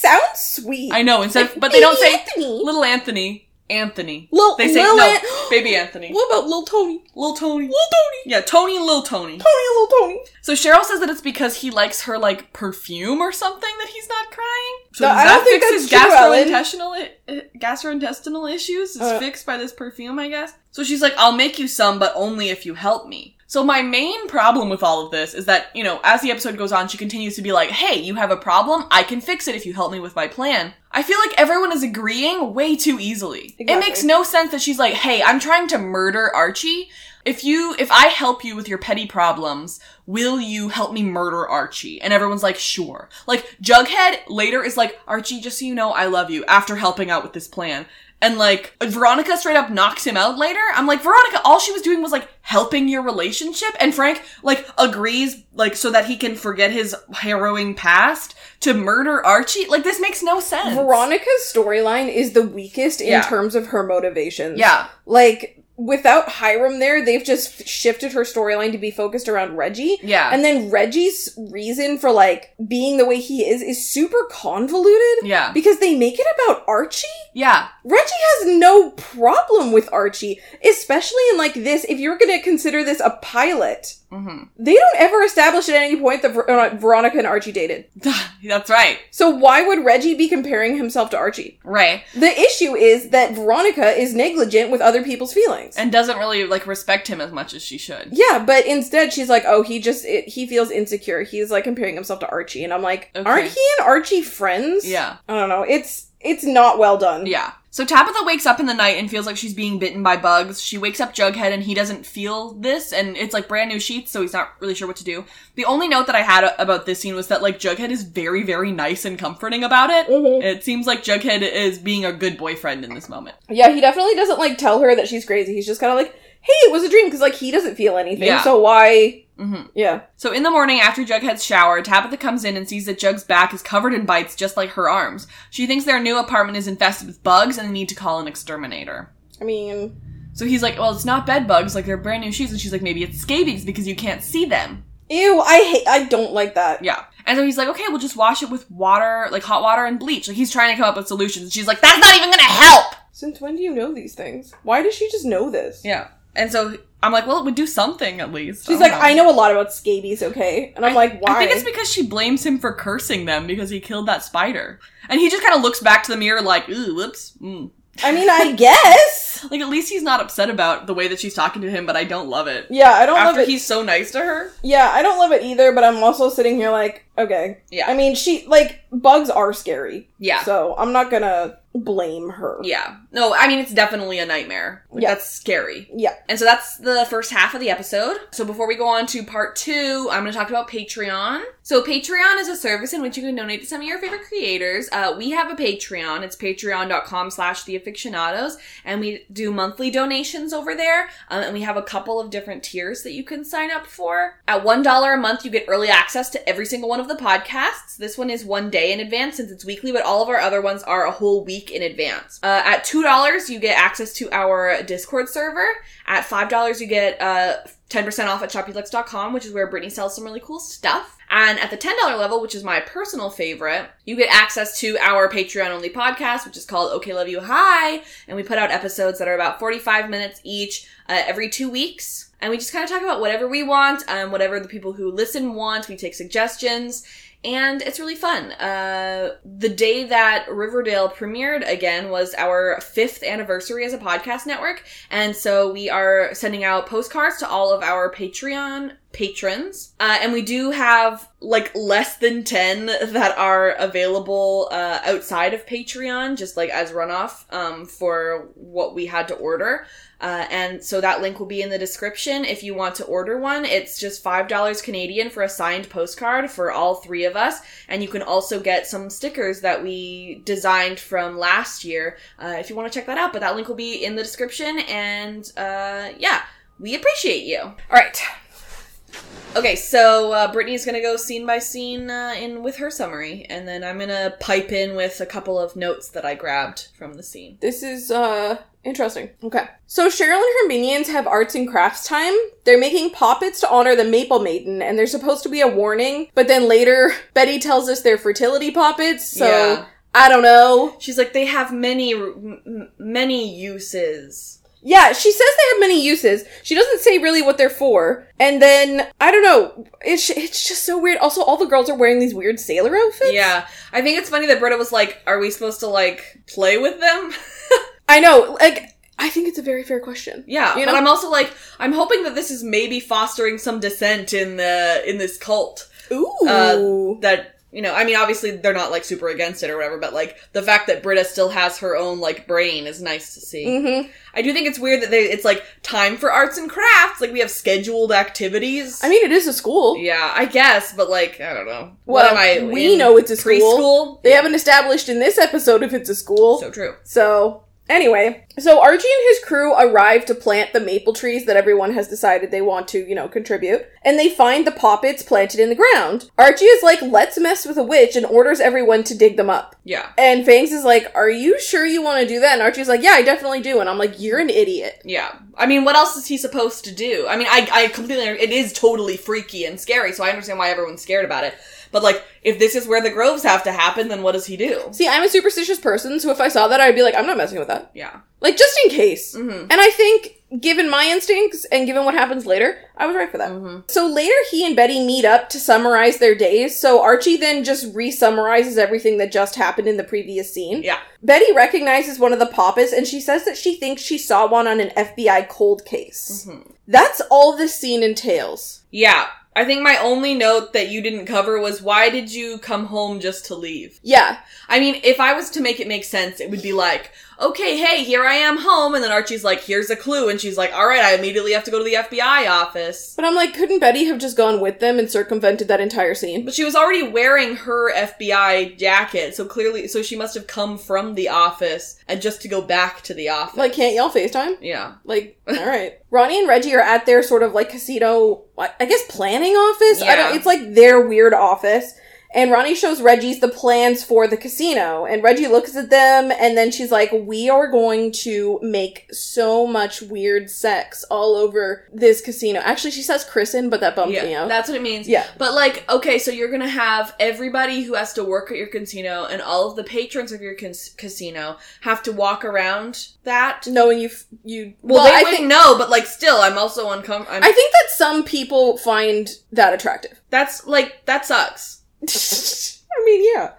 sounds sweet. I know, instead, Like, but they don't say Anthony. little Anthony, Anthony. Lil- they say Lil no, An- baby Anthony. What about little Tony? Little Tony. Lil Tony. Yeah, Tony and Lil Tony. Tony, Lil Tony. So Cheryl says that it's because he likes her like perfume or something that he's not crying. So No, I that don't think his that's true, gastrointestinal i- gastrointestinal issues? It's Uh. fixed by this perfume, I guess. So she's like, "I'll make you some, but only if you help me." So my main problem with all of this is that, you know, as the episode goes on, she continues to be like, "Hey, you have a problem? I can fix it if you help me with my plan." I feel like everyone is agreeing way too easily. It makes no sense that she's like, "Hey, I'm trying to murder Archie." If you, if I help you with your petty problems, will you help me murder Archie? And everyone's like, sure. Like, Jughead later is like, Archie, just so you know, I love you, after helping out with this plan. And like, Veronica straight up knocks him out later. I'm like, Veronica, all she was doing was like helping your relationship. And Frank, like, agrees, like, so that he can forget his harrowing past to murder Archie. Like, this makes no sense. Veronica's storyline is the weakest in Yeah. terms of her motivations. Yeah. Like, without Hiram there, they've just shifted her storyline to be focused around Reggie. Yeah. And then Reggie's reason for, like, being the way he is is super convoluted. yeah. Because they make it about Archie? Yeah. Reggie has no problem with Archie, especially in like this. If you're gonna consider this a pilot, hmm they don't ever establish at any point that Ver- uh, Veronica and Archie dated. That's right. So why would Reggie be comparing himself to Archie? Right. The issue is that Veronica is negligent with other people's feelings. And doesn't really, like, respect him as much as she should. yeah, but instead she's like, "Oh, he just it, he feels insecure. He's like comparing himself to Archie." And I'm like, Okay. "Aren't he and Archie friends?" Yeah. I don't know. It's it's not well done. Yeah. So Tabitha wakes up in the night and feels like she's being bitten by bugs. She wakes up Jughead and he doesn't feel this, and it's like brand new sheets, so he's not really sure what to do. The only note that I had about this scene was that like Jughead is very, very nice and comforting about it. Mhm. It seems like Jughead is being a good boyfriend in this moment. Yeah, he definitely doesn't like tell her that she's crazy. He's just kind of like, "Hey, it was a dream," because like he doesn't feel anything. Yeah. So why? Hmm Yeah. So in the morning after Jughead's shower, Tabitha comes in and sees that Jug's back is covered in bites just like her arms. She thinks their new apartment is infested with bugs and they need to call an exterminator. I mean, So he's like, well, it's not bed bugs, like they're brand new shoes. And she's like, maybe it's scabies because you can't see them. ew. I hate. I don't like that. Yeah. And so he's like, okay, we'll just wash it with water, like hot water and bleach. Like he's trying to come up with solutions. And she's like, that's not even gonna help! Since when do you know these things? Why does she just know this? Yeah. And so I'm like, well, it would do something at least. She's don't like, I know a lot about scabies. Okay, and I'm like, why? I think it's because she blames him for cursing them because he killed that spider. And he just kind of looks back to the mirror like, ooh, whoops. Mm. I mean, I guess. Like, at least he's not upset about the way that she's talking to him, but I don't love it. Yeah, I don't love it. he's so nice to her. Yeah, I don't love it either. But I'm also sitting here like, okay. Yeah. I mean, she like bugs are scary. Yeah. So I'm not gonna blame her. Yeah. No, I mean, it's definitely a nightmare. Like, Yeah. That's scary. Yeah. And so that's the first half of the episode. So before we go on to part two, I'm going to talk about Patreon. So Patreon is a service in which you can donate to some of your favorite creators. Uh, we have a Patreon. It's patreon.com slash the afictionados. And we do monthly donations over there. Um, and we have a couple of different tiers that you can sign up for. At $1 a month, you get early access to every single one of the podcasts. This one is one day in advance since it's weekly, but all of our other ones are a whole week in advance. Uh, at $2, you get access to our Discord server. At $5, you get uh, 10% off at shopbeeluxe.com, which is where Brittany sells some really cool stuff. And at the $10 level, which is my personal favorite, you get access to our Patreon only podcast, which is called Okay Love You Hi. And we put out episodes that are about 45 minutes each uh, every two weeks. And we just kind of talk about whatever we want, um, whatever the people who listen want. We take suggestions and it's really fun. Uh, the day that Riverdale premiered again was our fifth anniversary as a podcast network, and so we are sending out postcards to all of our Patreon patrons, uh, and we do have like less than ten that are available uh, outside of Patreon, just like as runoff um, for what we had to order. Uh, and so that link will be in the description if you want to order one. It's just $5 Canadian for a signed postcard for all three of us. And you can also get some stickers that we designed from last year uh, if you want to check that out. But that link will be in the description. And uh, yeah, we appreciate you. All right. Okay, so uh, Brittany's gonna go scene by scene uh, in with her summary, and then I'm gonna pipe in with a couple of notes that I grabbed from the scene. This is uh interesting. Okay. So Cheryl and her minions have arts and crafts time. They're making poppets to honor the Maple Maiden, and they're supposed to be a warning, but then later Betty tells us they're fertility poppets, so Yeah. I don't know. She's like, they have many, m- many uses. Yeah, she says they have many uses. She doesn't say really what they're for. And then, I don't know, it's, it's just so weird. Also, all the girls are wearing these weird sailor outfits. Yeah, I think it's funny that Britta was like, "Are we supposed to like play with them?" I know, like, I think it's a very fair question. yeah, You but know? I'm also like, I'm hoping that this is maybe fostering some dissent in the in this cult. Ooh. Uh, that you know, I mean, obviously they're not like super against it or whatever, but like the fact that Britta still has her own like brain is nice to see. mm-hmm. I do think it's weird that they, it's like time for arts and crafts. Like we have scheduled activities. I mean, it is a school. yeah, I guess, but like I don't know. Well, what am I? we know it's a school. preschool. They haven't established in this episode if it's a school. So true. So, anyway, so Archie and his crew arrive to plant the maple trees that everyone has decided they want to, you know, contribute. And they find the poppets planted in the ground. Archie is like, let's mess with a witch and orders everyone to dig them up. Yeah. And Fangs is like, are you sure you want to do that? And Archie's like, yeah, I definitely do. And I'm like, you're an idiot. Yeah. I mean, what else is he supposed to do? I mean, I, I completely, it is totally freaky and scary, so I understand why everyone's scared about it. But like, if this is where the groves have to happen, then what does he do? See, I'm a superstitious person, so if I saw that, I'd be like, I'm not messing with that. Yeah. Like, just in case. Mm-hmm. And I think, given my instincts and given what happens later, I was right for that. Mm-hmm. So later, he and Betty meet up to summarize their days. So Archie then just re summarizes everything that just happened in the previous scene. Yeah. Betty recognizes one of the poppets and she says that she thinks she saw one on an FBI cold case. Mm-hmm. That's all this scene entails. Yeah. I think my only note that you didn't cover was why did you come home just to leave? Yeah. I mean, if I was to make it make sense, it would be like, okay, hey, here I am home, and then Archie's like, here's a clue, and she's like, all right, I immediately have to go to the FBI office. But I'm like, couldn't Betty have just gone with them and circumvented that entire scene? But she was already wearing her FBI jacket, so clearly, so she must have come from the office and just to go back to the office. Like, can't y'all FaceTime? yeah, Like, all right. Ronnie and Reggie are at their sort of like casino, I I guess planning office. I Yeah. don't. It's like their weird office. And Ronnie shows Reggie's the plans for the casino, and Reggie looks at them, and then she's like, "We are going to make so much weird sex all over this casino." Actually, she says "christen," but that bummed me yeah, out. that's what it means. Yeah. but like, okay, so you're gonna have everybody who has to work at your casino and all of the patrons of your cas- casino have to walk around that. Knowing you, f- you. Well, they I wouldn't think know, but like, still, I'm also uncomfortable. I think that some people find that attractive. that's like that sucks. I mean, yeah.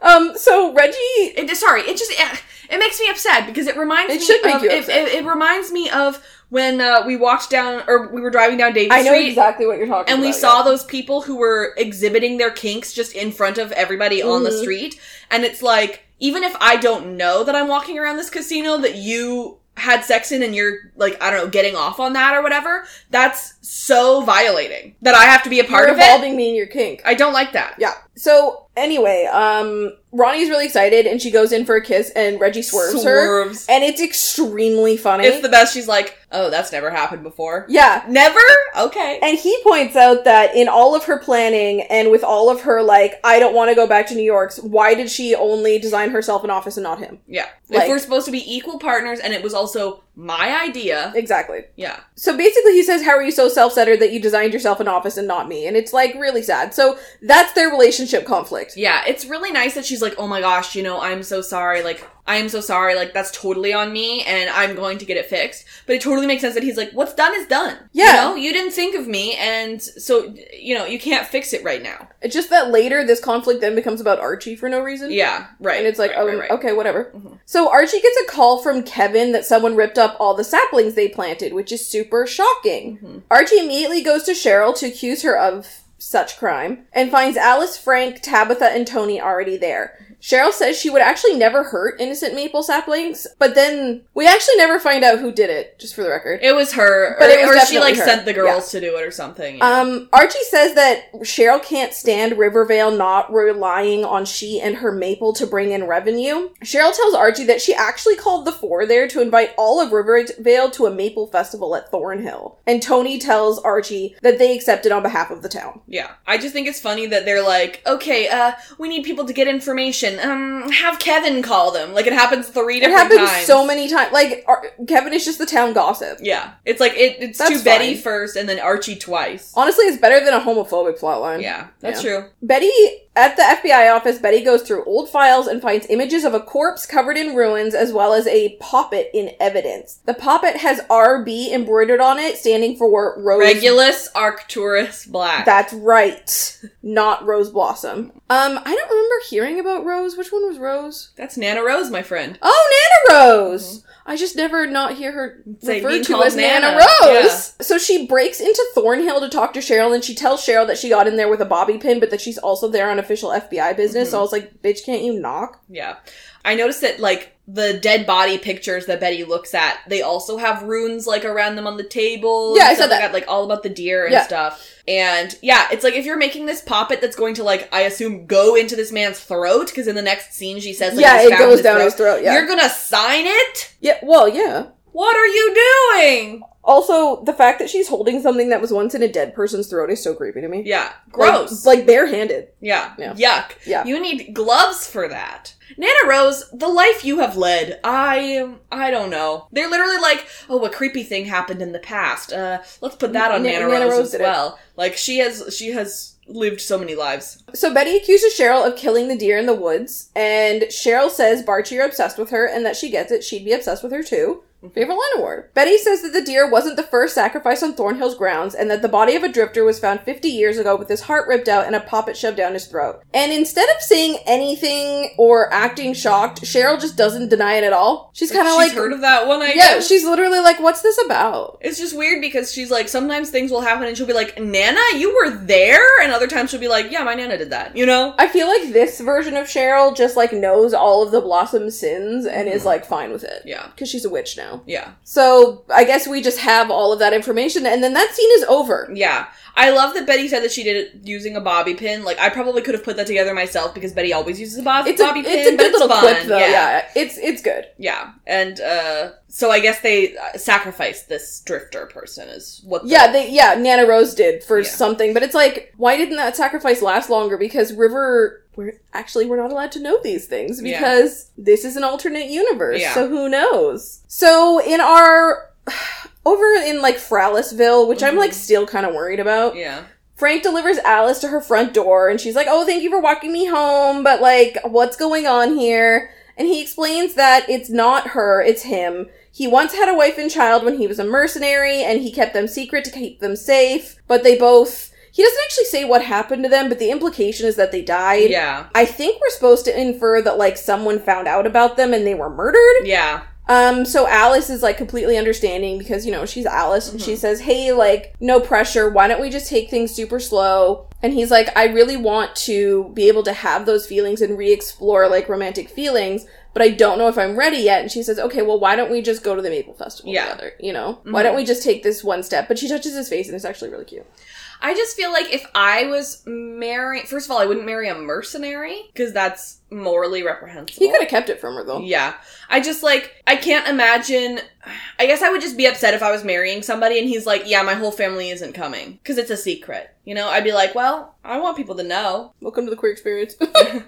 Um. So Reggie It, sorry, it just eh, It makes me upset because it reminds It me should make of you upset. it, it reminds me of when uh, we walked down or we were driving down Davie I know Street. exactly what you're talking about and about. we saw yeah. those people who were exhibiting their kinks just in front of everybody on the Mhm. street. And it's like, even if I don't know that I'm walking around this casino, that you had sex in and you're like, I don't know, getting off on that or whatever, that's so violating that I have to be a part You're of it. involving me in your kink. I don't like that. Yeah. So anyway, um, Ronnie's really excited and she goes in for a kiss and Reggie swerves, her. And it's extremely funny. It's the best. She's like, oh, that's never happened before. yeah. Never? Okay. And he points out that in all of her planning and with all of her like, I don't want to go back to New York's, why did she only design herself an office and not him? Yeah. Like- if we're supposed to be equal partners and it was also my idea. Exactly. Yeah. So basically he says, How are you so self-centered that you designed yourself an office and not me? And it's like really sad. So that's their relationship conflict. Yeah, it's really nice that she's like, oh my gosh, you know, I'm so sorry. Like, I am so sorry. Like, that's totally on me and I'm going to get it fixed. But it totally makes sense that he's like, what's done is done. Yeah. You know, you didn't think of me and so, you know, you can't fix it right now. It's just that later this conflict then becomes about Archie for no reason. Yeah, right. And it's like, right, oh, right, right. okay, whatever. Mhm. So Archie gets a call from Kevin that someone ripped up all the saplings they planted, which is super shocking. Mhm. Archie immediately goes to Cheryl to accuse her of such crime and finds Alice, Frank, Tabitha, and Tony already there. Cheryl says she would actually never hurt innocent maple saplings, but then we actually never find out who did it, just for the record. It was her, But or, it was or she like her. sent the girls to do it or something. yeah. Um, Archie says that Cheryl can't stand Rivervale not relying on she and her maple to bring in revenue. Cheryl tells Archie that she actually called the four there to invite all of Rivervale to a maple festival at Thornhill. And Tony tells Archie that they accepted on behalf of the town. Yeah. I just think it's funny that they're like, okay, uh, we need people to get information. Um, have Kevin call them. Like it happens three It different happens times. so many times. Like, Ar- Kevin is just the town gossip. Yeah. It's like it, it's That's to Betty fine. first and then Archie twice. Honestly, it's better than a homophobic plotline. Yeah, that's Yeah. true. Betty, at the FBI office, Betty goes through old files and finds images of a corpse covered in runes as well as a poppet in evidence. The poppet has RB embroidered on it, standing for Rose. Regulus Arcturus Black. That's right. Not Rose Blossom. Um, I don't remember hearing about Rose. Which one was Rose? that's Nana Rose, my friend. Oh, Nana Rose! I just never not hear her like referred to as Nana, Nana. Rose. So she breaks into Thornhill to talk to Cheryl, and she tells Cheryl that she got in there with a bobby pin, but that she's also there on official FBI business. Mm-hmm. So I was like, "Bitch, can't you knock?" Yeah. I noticed that like the dead body pictures that Betty looks at, they also have runes like around them on the table. Yeah, and I saw stuff like that. Like all about the deer and Yeah. stuff. And yeah, it's like if you're making this poppet that's going to like I assume go into this man's throat because in the next scene she says like yeah, it goes his down throat. his throat. Yeah, You're gonna sign it? yeah. Well, yeah. What are you doing? Also, the fact that she's holding something that was once in a dead person's throat is so creepy to me. Yeah, gross. Like, like barehanded. yeah. Yeah. yuck. Yeah. You need gloves for that. Nana Rose, the life you have led, I I don't know. They're literally like, oh, a creepy thing happened in the past. Uh, let's put that on Na- Nana, Nana Rose, Rose as did it. well. Like she has she has lived so many lives. So Betty accuses Cheryl of killing the deer in the woods, and Cheryl says Barchi are obsessed with her, and that she gets it. She'd be obsessed with her too. Favorite line award. Betty says that the deer wasn't the first sacrifice on Thornhill's grounds, and that the body of a drifter was found 50 years ago with his heart ripped out and a poppet shoved down his throat. And instead of saying anything or acting shocked, Cheryl just doesn't deny it at all. She's kind of like, heard of that one. I yeah, guess. she's literally like, what's this about? It's just weird because she's like sometimes things will happen and she'll be like, "Nana, you were there," and other times she'll be like, "Yeah, my nana did that." You know? I feel like this version of Cheryl just like knows all of the Blossom's sins and is mm-hmm. like fine with it. Yeah. Because she's a witch now. Yeah. So I guess we just have all of that information, and then that scene is over. Yeah. I love that Betty said that she did it using a bobby pin. Like I probably could have put that together myself because Betty always uses a bob- It's a, bobby pin. it's a but good little fun. clip, though. Yeah. Yeah. it's it's good. Yeah. And uh so I guess they uh, sacrificed this drifter person is what the- Yeah, they yeah Nana Rose did for Yeah. something, but it's like why didn't that sacrifice last longer? Because River, we're actually we're not allowed to know these things Yeah. because this is an alternate universe. Yeah. So who knows? So in our over in like Fraliceville, which I'm Mhm. like still kind of worried about. Yeah. Frank delivers Alice to her front door and she's like, Oh, thank you for walking me home, but like, what's going on here? And he explains that it's not her, it's him. He once had a wife and child when he was a mercenary and he kept them secret to keep them safe, but they both, he doesn't actually say what happened to them, but the implication is that they died. Yeah. I think we're supposed to infer that like someone found out about them and they were murdered. Yeah. Um, so Alice is like completely understanding because, you know, she's Alice and Mm-hmm. she says, Hey, like, no pressure. Why don't we just take things super slow? And he's like, I really want to be able to have those feelings and re explore like romantic feelings, but I don't know if I'm ready yet. And she says, Okay, well, why don't we just go to the Maple Festival Yeah. Mm-hmm. together? You know, why don't we just take this one step? But she touches his face and it's actually really cute. I just feel like if I was marrying, first of all, I wouldn't marry a mercenary because that's morally reprehensible. He could have kept it from her though. Yeah. I just like, I can't imagine. I guess I would just be upset if I was marrying somebody and he's like, yeah, my whole family isn't coming because it's a secret. You know, I'd be like, well, I want people to know. Welcome to the queer experience.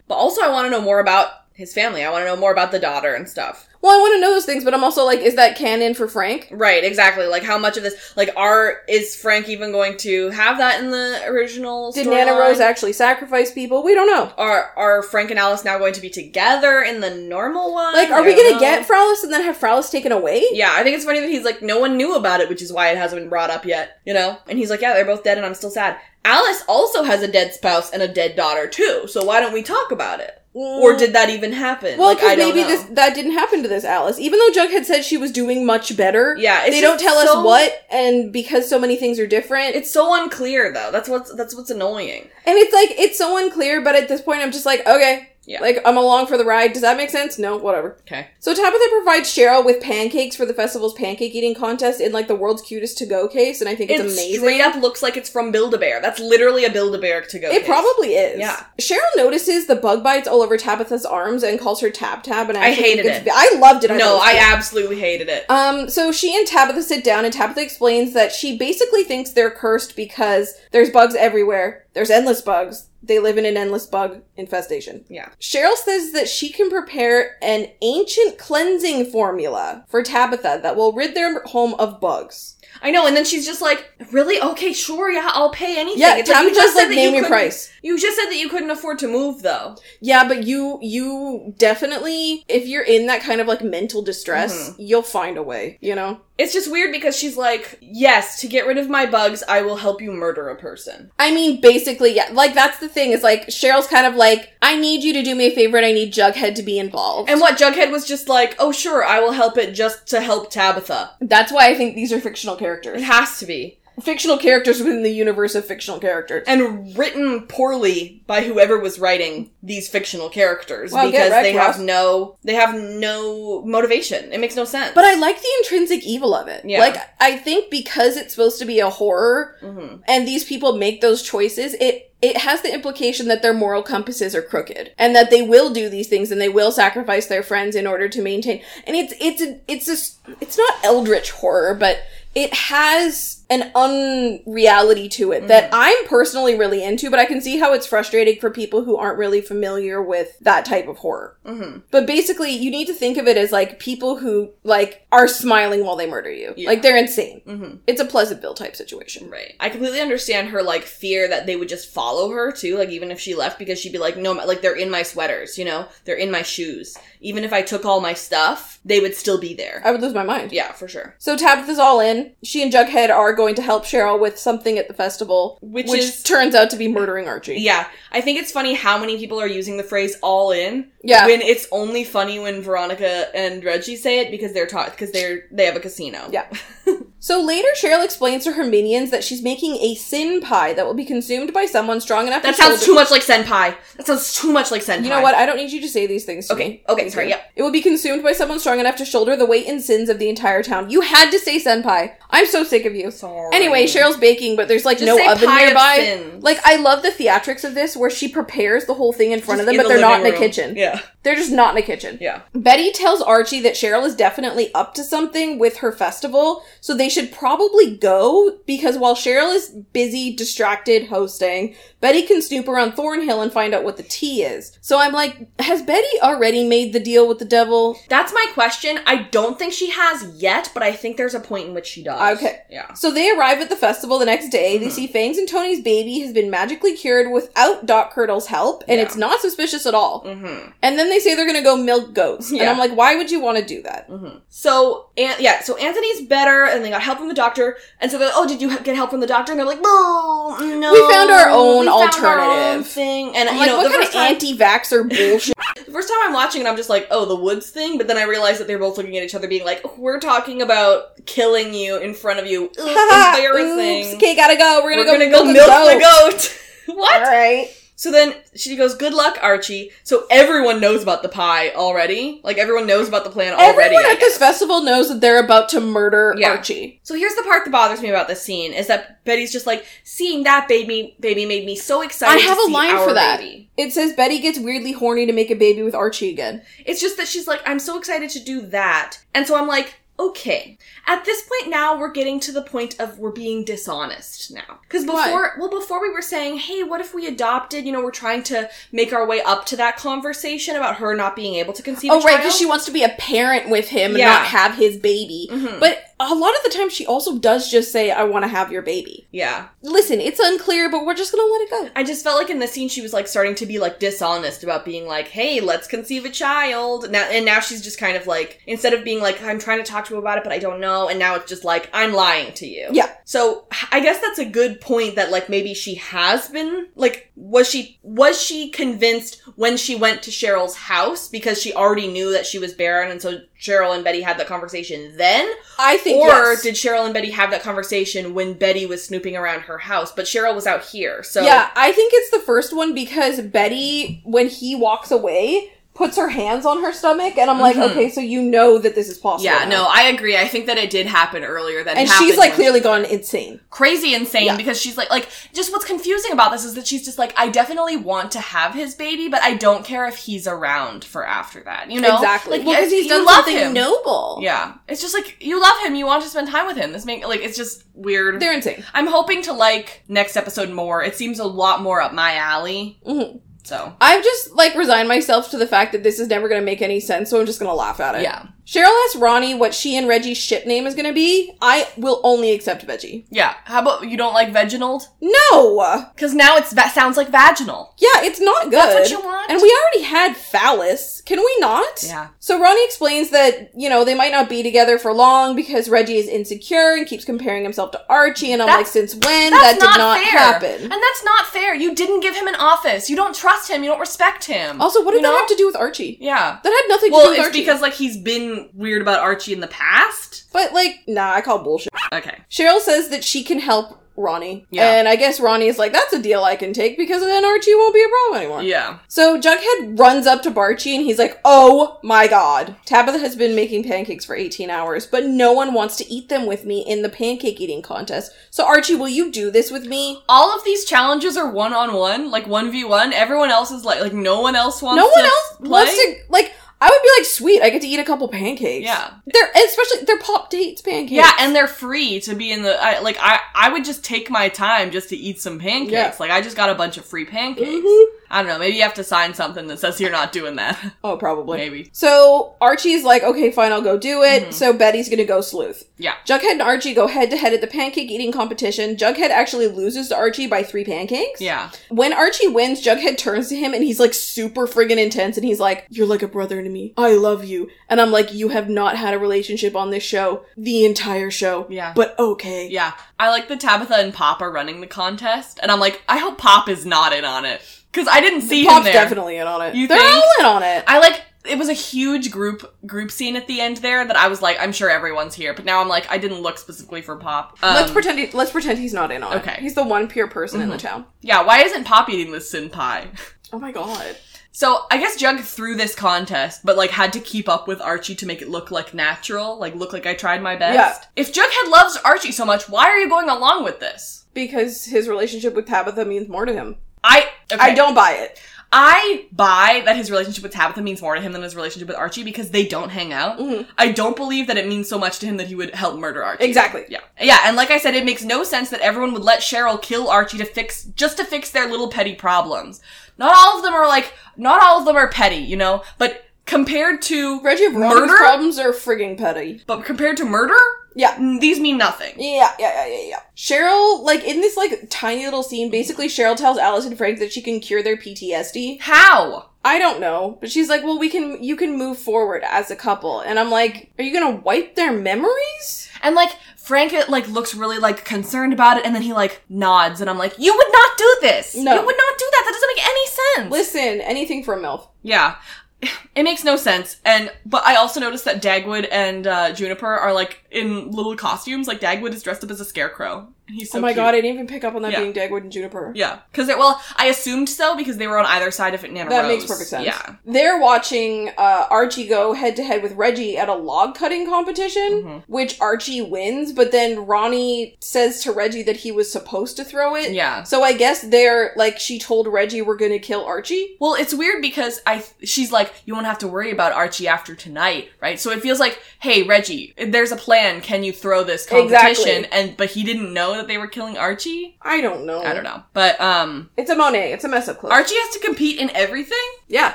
But also, I want to know more about his family. I want to know more about the daughter and stuff. Well, I want to know those things, but I'm also like, is that canon for Frank? Right, exactly. Like, how much of this, like, are, is Frank even going to have that in the original Did Nana storyline? Rose actually sacrifice people? We don't know. Are, are Frank and Alice now going to be together in the normal one? Like, are we gonna know. get Fralice and then have Fralice taken away? Yeah, I think it's funny that he's like, no one knew about it, which is why it hasn't been brought up yet, you know? And he's like, yeah, they're both dead and I'm still sad. Alice also has a dead spouse and a dead daughter too, so why don't we talk about it? Or mm. did that even happen? Well, because don't maybe know. this that didn't happen to this Alice. Even though Jughead said she was doing much better, Yeah, they don't tell so- us what, and because so many things are different, It's so unclear though. That's what's that's what's annoying. and it's like it's so unclear. But at this point, I'm just like, okay, Yeah. like I'm along for the ride. Does that make sense? No, whatever. Okay. So Tabitha provides Cheryl with pancakes for the festival's pancake eating contest in like the world's cutest to go case, and I think it's amazing. It amazing. straight up looks like it's from Build a Bear. That's literally a Build a Bear to go. It probably is. Yeah. Cheryl notices the bug bites all over Tabitha's arms and calls her Tab Tab, and I, I hated it. I loved it. I No, it I absolutely hated it. Um, so she and Tabitha sit down, and Tabitha explains that she basically thinks they're cursed because there's bugs everywhere. There's endless bugs. They live in an endless bug infestation. Yeah. Cheryl says that she can prepare an ancient cleansing formula for Tabitha that will rid their home of bugs. I know, and then she's just like, "Really? Okay, sure, yeah, I'll pay anything." Yeah, It's like, you just said like, name you your price. You just said that you couldn't afford to move, though. Yeah, but you you definitely if you're in that kind of like mental distress, Mm-hmm. you'll find a way, you know? It's just weird because she's like, "Yes, to get rid of my bugs, I will help you murder a person." I mean, basically, yeah. Like that's the thing. Is like Cheryl's kind of like, I need you to do me a favor, and I need Jughead to be involved. And what Jughead was just like, "Oh, sure, I will help it just to help Tabitha." that's why I think these are fictional characters. It has to be. Fictional characters within the universe of fictional characters. and written poorly by whoever was writing these fictional characters Well, because they have no they have no motivation. It makes no sense. But I like the intrinsic evil of it. Yeah. Like I think because it's supposed to be a horror, Mhm. and these people make those choices, it it has the implication that their moral compasses are crooked and that they will do these things and they will sacrifice their friends in order to maintain. And it's it's a, it's a, it's not eldritch horror, but it has an unreality to it that I'm personally really into, but I can see how it's frustrating for people who aren't really familiar with that type of horror. Mhm. But basically, you need to think of it as like people who like are smiling while they murder you. Yeah. Like they're insane. Mhm. It's a Pleasantville type situation. Right. I completely understand her like fear that they would just follow her too, like even if she left because she'd be like, no, like they're in my sweaters, you know, they're in my shoes. Even if I took all my stuff, they would still be there. I would lose my mind. yeah, for sure. So Tabitha's all in. She and Jughead are going to help Cheryl with something at the festival, Which which, is- turns out to be murdering Archie. Yeah, I think it's funny how many people are using the phrase "all in" Yeah. when it's only funny when Veronica and Reggie say it because they're taught because they're they have a casino. Yeah. So later, Cheryl explains to her minions that she's making a sin pie that will be consumed by someone strong enough That sounds too much like sin pie. That sounds too much like senpai. You know what? I don't need you to say these things. Okay, me. okay, sorry, yep. It will be consumed by someone strong enough to shoulder the weight and sins of the entire town. You had to say senpai. I'm so sick of you. Sorry. Anyway, Cheryl's baking, but there's like Just no oven nearby. Like I love the theatrics of this, where she prepares the whole thing in front Just of them, but the they're not in the kitchen. Yeah, They're just not in the kitchen. yeah. Betty tells Archie that Cheryl is definitely up to something with her festival, so they should probably go because while Cheryl is busy, distracted hosting, Betty can snoop around Thornhill and find out what the tea is. So I'm like, has Betty already made the deal with the devil? That's my question. I don't think she has yet, but I think there's a point in which she does. Okay. Yeah. So they arrive at the festival the next day. They see Fangs and Tony's baby has been magically cured without Doc Curdle's help, and Yeah. it's not suspicious at all. Mm-hmm. And then they say they're gonna go milk goats. And I'm like, why would you want to do that? Mm-hmm. So, and yeah, so Anthony's better, and they got help from the doctor. And so they're like, oh, did you ha- get help from the doctor? And they're like, no, no. We found our own found our own alternative." thing. And I'm you like, know, what the kind of time, anti-vaxxer bullshit? the first time I'm watching it, I'm just like, oh, the woods thing. But then I realized that they're both looking at each other, being like, we're talking about killing you in front of you. Ugh, embarrassing. Oops, okay, gotta go. We're gonna we're go gonna go milk, milk the goat. what? All right. So then she goes, "Good luck, Archie." So everyone knows about the pie already. Like everyone knows about the plan already. Everyone at this festival knows that they're about to murder Yeah. Archie. So here's the part that bothers me about this scene is that Betty's just like seeing that baby baby made me so excited. I have a line for that. Baby. It says Betty gets weirdly horny to make a baby with Archie again. It's just that she's like, I'm so excited to do that, and so I'm like. Okay. At this point now, we're getting to the point of we're being dishonest now. Because before, well, before we were saying, hey, what if we adopted? You know, we're trying to make our way up to that conversation about her not being able to conceive a Oh, right, because she wants to be a parent with him and not have his baby. Mhm. But a lot of the time, she also does just say, I want to have your baby. Yeah. Listen, it's unclear, but we're just gonna let it go. I just felt like in this scene she was like starting to be like dishonest about being like, "Hey, let's conceive a child." Now and now she's just kind of like instead of being like, "I'm trying to talk to you about it, but I don't know," and now it's just like, "I'm lying to you." Yeah. So I guess that's a good point that like maybe she has been like was she was she convinced when she went to Cheryl's house because she already knew that she was barren and so Cheryl and Betty had that conversation then I think or yes. did Cheryl and Betty have that conversation when Betty was snooping around her house but Cheryl was out here. So Yeah, I think it's the first one because Betty, when he walks away, puts her hands on her stomach, and I'm like, Mhm. okay, so you know that this is possible. Yeah, now. no, I agree. I think that it did happen earlier than And she's like clearly gone insane. crazy insane Yeah. because she's like like just what's confusing about this is that she's just like I definitely want to have his baby, but I don't care if he's around for after that. You know exactly. Like well, because he's done love something him. noble. Yeah, it's just like you love him, you want to spend time with him. This make like it's just weird. They're insane. I'm hoping to like next episode more. It seems a lot more up my alley. Mhm. So I've just like resigned myself to the fact that this is never going to make any sense, so I'm just going to laugh at it. yeah, Cheryl asks Ronnie what she and Reggie's ship name is going to be. I will only accept Veggie. yeah. How about you don't like Veginald? No. Because now it's va- sounds like vaginal. Yeah, it's not good. That's what you want. And we already had phallus. Can we not? Yeah. So Ronnie explains that, you know, they might not be together for long because Reggie is insecure and keeps comparing himself to Archie. And I'm That's- like, since when? That did not, happen. And that's not fair. You didn't give him an office. You don't trust him. You don't respect him. Also, what did You that know? have to do with Archie? Yeah. That had nothing to do with it's Archie. because like he's been weird about Archie in the past. But like, nah, I call bullshit. Okay. Cheryl says that she can help Ronnie. Yeah. And I guess Ronnie is like, that's a deal I can take because then Archie won't be a problem anymore. Yeah. So Jughead runs up to Barchi and he's like, Oh my god. Tabitha has been making pancakes for 18 hours, but no one wants to eat them with me in the pancake eating contest. So Archie, will you do this with me? All of these challenges are one on one, like one v one. Everyone else is like, like no one else wants. no one else play? wants to, like, I would be like, sweet, I get to eat a couple pancakes. Yeah. They're, especially, they're Pop Tate's pancakes. Yeah, and they're free to be in the I, like. I I would just take my time just to eat some pancakes. Yeah. Like I just got a bunch of free pancakes. Mhm. I don't know. Maybe you have to sign something that says you're not doing that. Oh, probably. maybe. So Archie's like, okay, fine, I'll go do it. Mhm. So Betty's gonna go sleuth. Yeah. Jughead and Archie go head to head at the pancake eating competition. Jughead actually loses to Archie by three pancakes. Yeah. When Archie wins, Jughead turns to him and he's like super friggin' intense and he's like, You're like a brother to me. I love you. And I'm like, You have not had a relationship on this show the entire show. Yeah. But okay. Yeah. I like that Tabitha and Pop are running the contest, and I'm like, I hope Pop is not in on it because I didn't see him Pop's there. definitely in on it. You They're think? all in on it. I like it was a huge group group scene at the end there that I was like, I'm sure everyone's here, but now I'm like, I didn't look specifically for Pop. Um, let's pretend he, let's pretend he's not in on it. Okay. He's the one pure person in the Mhm. town. Yeah, why isn't Pop eating this sin pie? Oh my god. So I guess Jug threw this contest, but like had to keep up with Archie to make it look like natural, like look like I tried my best. Yeah. If Jughead loves Archie so much, why are you going along with this? Because his relationship with Tabitha means more to him. I okay. I don't buy it. I buy that his relationship with Tabitha means more to him than his relationship with Archie because they don't hang out. Mhm. I don't believe that it means so much to him that he would help murder Archie. Exactly. Yeah. Yeah, and like I said, it makes no sense that everyone would let Cheryl kill Archie to fix just to fix their little petty problems. Not all of them are like not all of them are petty, you know, but compared to Reggie Murder? problems are frigging petty. but compared to murder, Yeah. mm, these mean nothing. Yeah, yeah, yeah, yeah, yeah. Cheryl, like, in this, like, tiny little scene, basically Cheryl tells Alice and Frank that she can cure their PTSD. How? I don't know. But she's like, well, we can, you can move forward as a couple. And I'm like, are you gonna wipe their memories? And like Frank like looks really like concerned about it and then he like nods and I'm like, "You would not do this. No. You would not do that. That doesn't make any sense." Listen, anything for a MILF. Yeah. It makes no sense. And but I also noticed that Dagwood and uh, Juniper are like in little costumes. Like Dagwood is dressed up as a scarecrow. And he's so oh my cute. god, I didn't even pick up on that Yeah. being Dagwood and Juniper. Yeah, because well, I assumed so because they were on either side of it. Nana That Rose. makes perfect sense. Yeah, They're watching uh, Archie go head to head with Reggie at a log cutting competition, Mhm. which Archie wins, but then Ronnie says to Reggie that he was supposed to throw it. yeah. So I guess they're like she told Reggie we're gonna kill Archie. Well, it's weird because I she's like, you won't have to worry about Archie after tonight, right? So it feels like, hey, Reggie, there's a plan. Can you throw this competition? Exactly. And but he didn't know that they were killing Archie. I don't know. I don't know, but um, It's a Monet. It's a mess up clip. Archie has to compete in everything. yeah.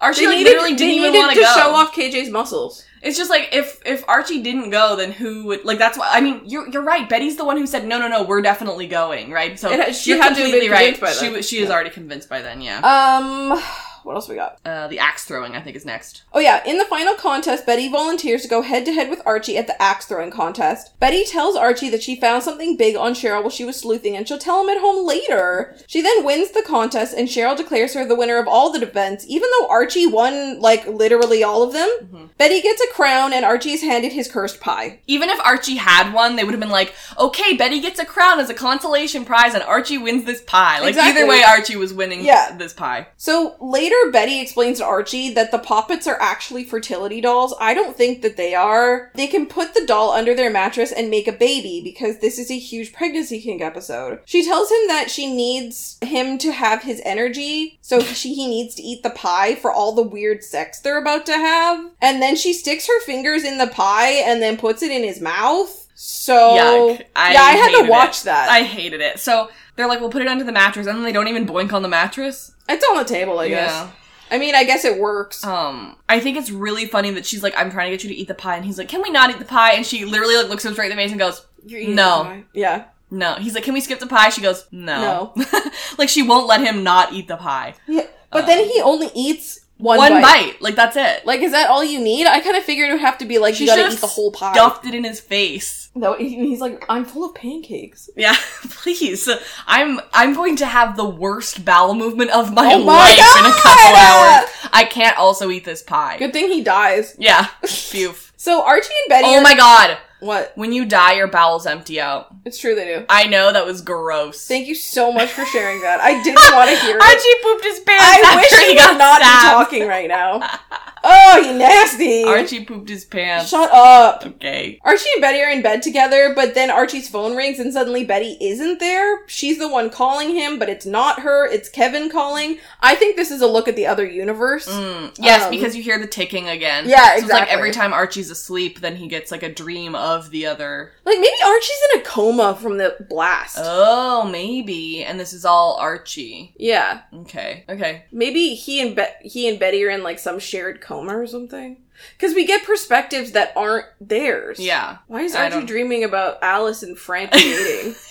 Archie They like, needed, literally didn't even want to go. show off KJ's muscles. It's just like if if Archie didn't go, then who would like? That's why I mean you're you're right. Betty's the one who said no, no, no. We're definitely going, right? So It she you're had to have completely right. She she is already convinced by then. Yeah. Um, what else we got? Uh, the axe throwing I think is next. Oh yeah, in the final contest, Betty volunteers to go head to head with Archie at the axe throwing contest. Betty tells Archie that she found something big on Cheryl while she was sleuthing and she'll tell him at home later. She then wins the contest and Cheryl declares her the winner of all the events, even though Archie won like literally all of them. Mm-hmm. Betty gets a crown and Archie is handed his cursed pie. Even if Archie had won, they would have been like, okay, Betty gets a crown as a consolation prize, and Archie wins this pie. Like Exactly. either way, Archie was winning Yeah. this pie. So later, Betty explains to Archie that the poppets are actually fertility dolls. I don't think that they are. They can put the doll under their mattress and make a baby because this is a huge pregnancy kink episode. She tells him that she needs him to have his energy, so she, he needs to eat the pie for all the weird sex they're about to have. And then she sticks her fingers in the pie and then puts it in his mouth. So Yuck. yeah, I had to watch it. that. I hated it. So they're like, we'll put it under the mattress, and then they don't even boink on the mattress. it's on the table, I guess. I mean, I guess it works. Um, I think it's really funny that she's like, I'm trying to get you to eat the pie, and he's like, can we not eat the pie? And she literally like looks him straight in the face and goes, You're eating no. the pie. Yeah. no. He's like, can we skip the pie? She goes, no. like she won't let him not eat the pie. Yeah, but then he only eats one, One bite. bite. Like that's it. Like, is that all you need? I kind of figured it would have to be like She you gotta should've eat the whole pie. Stuffed it in his face. No, he- he's like, I'm full of pancakes. Yeah, please. I'm I'm going to have the worst bowel movement of my, Oh my life in a couple hours. I can't also eat this pie. Good thing he dies. Yeah. Phew. So Archie and Betty. oh are- my god. What? When you die, your bowels empty out. It's true they do. I know that was gross. Thank you so much for sharing that. I didn't want to hear it. Archie pooped his pants I wish he he got not stabbed. talking right now. Oh, you nasty. Archie pooped his pants. Shut up. Okay. Archie and Betty are in bed together, but then Archie's phone rings and suddenly Betty isn't there. She's the one calling him, but it's not her, it's Kevin calling. I think this is a look at the other universe. Mm, yes, Um, because you hear the ticking again. Yeah, exactly. So it's like every time Archie's asleep, then he gets like a dream of the other. Like maybe Archie's in a coma from the blast. Oh, maybe. And this is all Archie. yeah. Okay. Okay. Maybe he and Be- he and Betty are in like some shared coma or something. Cuz we get perspectives that aren't theirs. Yeah. Why is I Archie don't- dreaming about Alice and Frank dating?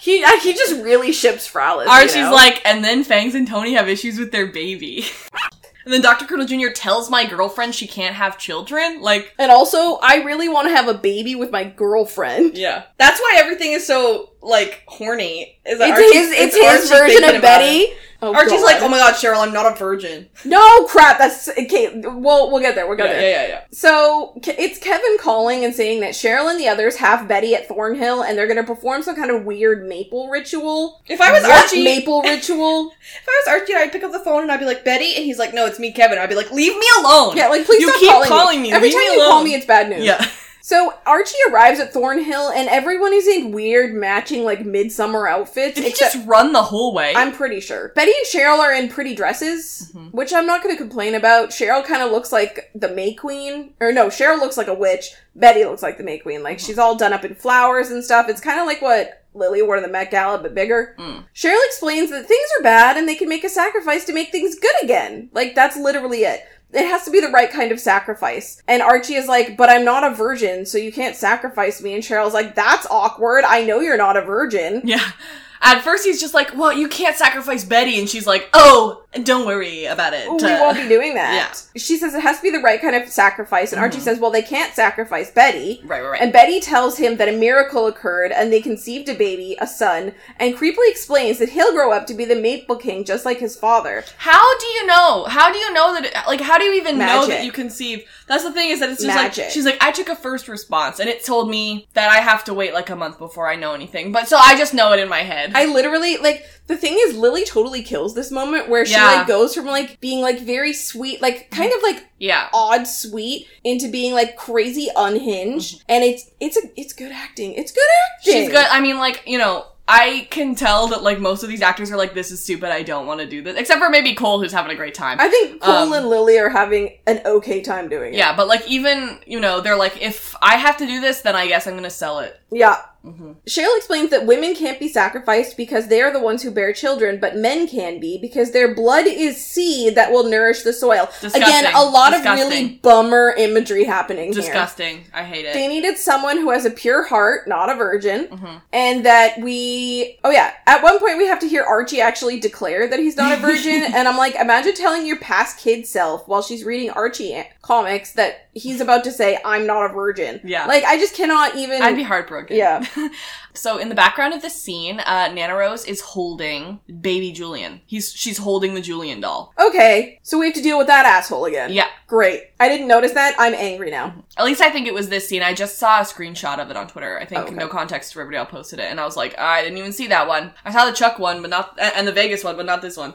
he he just really ships for Alice. you Archie's know? like, and then Fangs and Toni have issues with their baby. and then Dr. Curdle Jr. tells my girlfriend she can't have children. Like, And also, I really want to have a baby with my girlfriend. yeah. That's why everything is so, like, horny. Is that It's Archie's- his, it's Archie his version of Betty. it. Oh, Archie's God. like, oh my god, Cheryl, I'm not a virgin. no crap. That's okay. We'll we'll get there. We'll get Yeah, there. yeah, yeah, yeah. So it's Kevin calling and saying that Cheryl and the others have Betty at Thornhill, and they're going to perform some kind of weird maple ritual. If I was What Archie, maple ritual. if I was Archie, I'd pick up the phone and I'd be like, Betty, and he's like, no, it's me, Kevin. I'd be like, leave me alone. Yeah, like please You stop keep calling, calling me. Every Leave time me you call me, it's bad news. Yeah. So Archie arrives at Thornhill, and everyone is in weird matching like midsummer outfits. Did he just run the whole way? I'm pretty sure. Betty and Cheryl are in pretty dresses, Mhm. which I'm not going to complain about. Cheryl kind of looks like the May Queen. Or no, Cheryl looks like a witch. Betty looks like the May Queen. Like, she's all done up in flowers and stuff. It's kind of like what Lili wore to the Met Gala, but bigger. Mm. Cheryl explains that things are bad and they can make a sacrifice to make things good again. Like, that's literally it. It has to be the right kind of sacrifice. And Archie is like, but I'm not a virgin, so you can't sacrifice me. And Cheryl's like, that's awkward. I know you're not a virgin. Yeah. At first, he's just like, well, you can't sacrifice Betty. And she's like, oh, don't worry about it. we won't be doing that. Yeah. She says it has to be the right kind of sacrifice, and Archie Mhm. says, well, they can't sacrifice Betty. Right, right, right. And Betty tells him that a miracle occurred and they conceived a baby, a son, and creepily explains that he'll grow up to be the Maple King just like his father. How do you know? How do you know that? Like, how do you even know that you conceive? That's the thing is that it's just Magic. like she's like, I took a first response, and it told me that I have to wait like a month before I know anything. But so I just know it in my head. I literally, like, the thing is, Lili totally kills this moment where she, Yeah. like, goes from, like, being, like, very sweet, like, kind of, like, yeah. odd sweet into being, like, crazy unhinged. And it's, it's a, it's good acting. It's good acting. She's good. I mean, like, you know, I can tell that, like, most of these actors are like, this is stupid, I don't want to do this. Except for maybe Cole, who's having a great time. I think Cole Um, and Lily are having an okay time doing it. yeah, but, like, even, you know, they're like, if I have to do this, then I guess I'm gonna sell it. Yeah. hmm Cheryl explains that women can't be sacrificed because they are the ones who bear children, but men can be because their blood is seed that will nourish the soil. Disgusting. Again, a lot of really bummer imagery happening here. Disgusting. I hate it. They needed someone who has a pure heart, not a virgin, Mhm. and that we. Oh yeah, at one point we have to hear Archie actually declare that he's not a virgin, and I'm like, imagine telling your past kid self while she's reading Archie comics that he's about to say, "I'm not a virgin." Yeah. like I just cannot even. I'd be heartbroken. Yeah. so in the background of this scene, uh, Nana Rose is holding baby Julian. He's she's holding the Julian doll. Okay, so we have to deal with that asshole again. Yeah. Great. I didn't notice that. I'm angry now. At least I think it was this scene. I just saw a screenshot of it on Twitter. I think Okay. No Context Riverdale posted it, and I was like, I didn't even see that one. I saw the Chuck one, but not and the Vegas one, but not this one.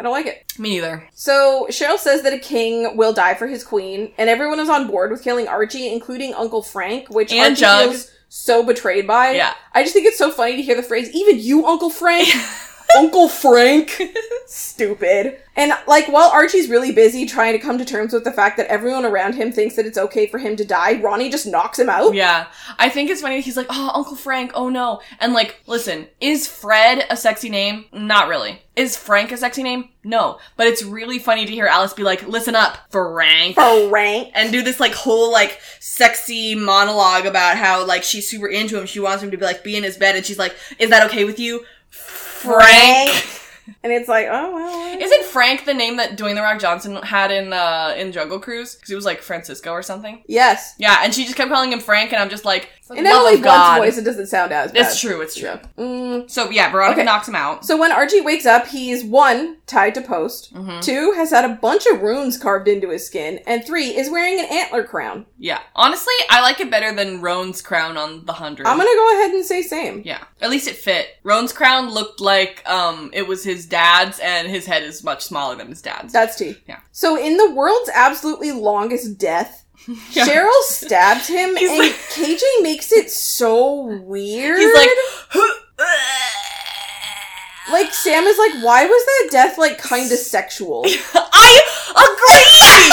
I don't like it. Me neither. So Cheryl says that a king will die for his queen, and everyone is on board with killing Archie, including Uncle Frank, which And Archie Jug. feels so betrayed by. Yeah. I just think it's so funny to hear the phrase, even you, Uncle Frank? Uncle Frank? Stupid. And like while Archie's really busy trying to come to terms with the fact that everyone around him thinks that it's okay for him to die, Ronnie just knocks him out. Yeah. I think it's funny he's like, oh, Uncle Frank, oh no. And like, listen, is Fred a sexy name? Not really. Is Frank a sexy name? No. But it's really funny to hear Alice be like, listen up, Frank. Frank. and do this like whole like sexy monologue about how like she's super into him. She wants him to be like be in his bed, and she's like, "Is that okay with you, Frank?" And it's like, oh well. Isn't Frank the name that Dwayne the Rock Johnson had in uh in Jungle Cruise? Because he was like Francisco or something. Yes. Yeah, and she just kept calling him Frank, and I'm just like, for In Emily Blunt's voice, it doesn't sound as bad. It's true. It's true. Mm. So yeah, Veronica Okay. knocks him out. So when Archie wakes up, he's one, tied to post, Mhm. two, has had a bunch of runes carved into his skin, and three, is wearing an antler crown. Yeah, honestly, I like it better than Roan's crown on the hundred. I'm gonna go ahead and say same. Yeah, at least it fit. Roan's crown looked like um it was his dad's, and his head is much smaller than his dad's. That's T. Yeah. So in the world's absolutely longest death, Yeah. Cheryl stabs him, He's and like- KJ makes it so weird. He's like, like Sam is like, why was that death like kind of sexual? I agree.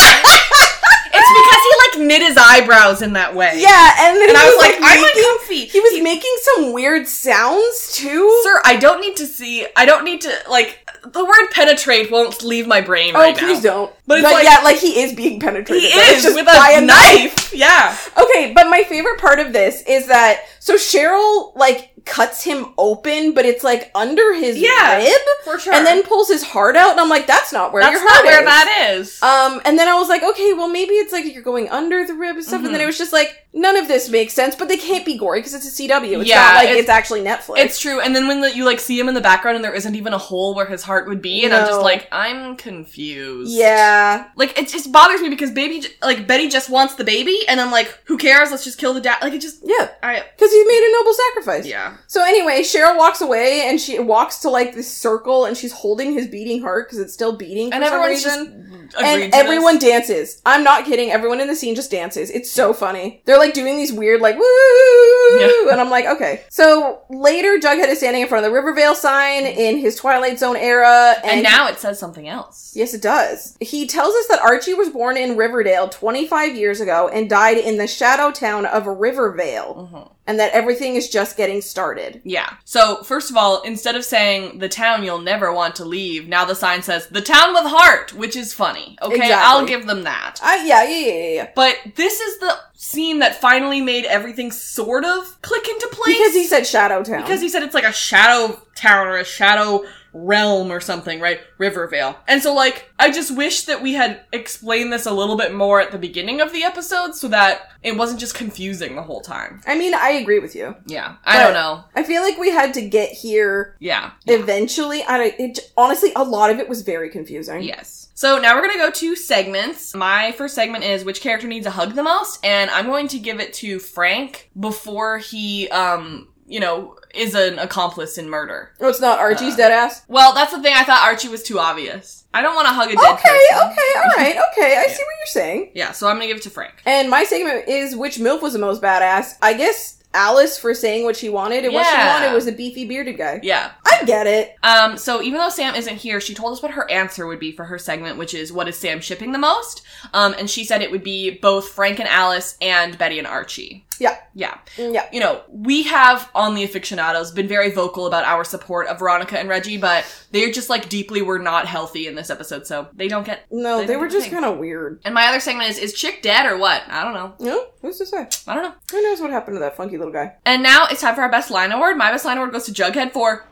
it's because he like knit his eyebrows in that way. yeah, and then and he I was like, I'm making, uncomfy. he was making some weird sounds too. Sir, I don't need to see. I don't need to like. The word penetrate won't leave my brain Oh, right please don't. But But, like- yeah, like he is being penetrated. He is just with by a, knife. Yeah. Okay, but my favorite part of this is that so Cheryl like cuts him open, but it's like under his Yeah, rib, For sure. and then pulls his heart out, and I'm like, that's not where that's your not heart where is. that is. Um, and then I was like, okay, well maybe it's like you're going under the rib and stuff, and then Mhm. it was just like none of this makes sense, but they can't be gory because it's a CW. It's Yeah, not like it's- it's, actually Netflix. It's true, and then when the, you like see him in the background, and there isn't even a hole where his heart would be, and I'm just like, I'm confused. yeah, like it just bothers me because baby, like Betty, just wants the baby, and I'm like, who cares? Let's just kill the dad. Like it just, yeah, I because he made a noble sacrifice. yeah. So anyway, Cheryl walks away and she walks to like this circle and she's holding his beating heart because it's still beating for And some reason. and everyone this. dances. I'm not kidding. Everyone in the scene just dances. It's so funny. They're like doing these weird like woo, Yeah. and I'm like, okay. So later, Jughead is standing in front of the Rivervale sign in his Twilight Zone era, and, and now it says something else. Yes, it does. He tells us that Archie was born in Riverdale 25 years ago and died in the shadow town of Rivervale, Mhm. and that everything is just getting started. Yeah. So first of all, instead of saying the town you'll never want to leave, now the sign says the town with heart, which is funny. Okay, Exactly. I'll give them that. Yeah, yeah, yeah, yeah, yeah. But this is the scene that finally made everything sort of click into place. Because he said Shadow Town. because he said it's like a shadow town or a shadow realm or something, right? Rivervale. And so like, I just wish that we had explained this a little bit more at the beginning of the episode so that it wasn't just confusing the whole time. I mean, I agree with you. Yeah. I But- don't know. I feel like we had to get here Yeah. eventually. I it, honestly, a lot of it was very confusing. Yes. So now we're gonna go to segments. My first segment is which character needs a hug the most, and I'm going to give it to Frank before he, um, you know, is an accomplice in murder. Oh, it's not Uh, Archie's dead ass. Well, that's the thing. I thought Archie was too obvious. I don't want to hug a dead Okay, person. okay, all right, okay. I see what you're saying. Yeah, so I'm gonna give it to Frank. And my segment is which MILF was the most badass. I guess Alice for saying what she wanted, and what she wanted was a beefy bearded guy. Yeah. I get it. Um, so even though Sam isn't here, she told us what her answer would be for her segment, which is what is Sam shipping the most? Um, and she said it would be both Frank and Alice and Betty and Archie. Yeah. Yeah. Yeah. You know, we have on the afictionados been very vocal about our support of Veronica and Reggie, but they're just like deeply were not healthy in this episode, so they don't get No, They they were the just kind of weird. And my other segment is is Chic dead or what? I don't know. No, who's to say? I don't know. Who knows what happened to that funky little guy? And now it's time for our best line award. My best line award goes to Jughead for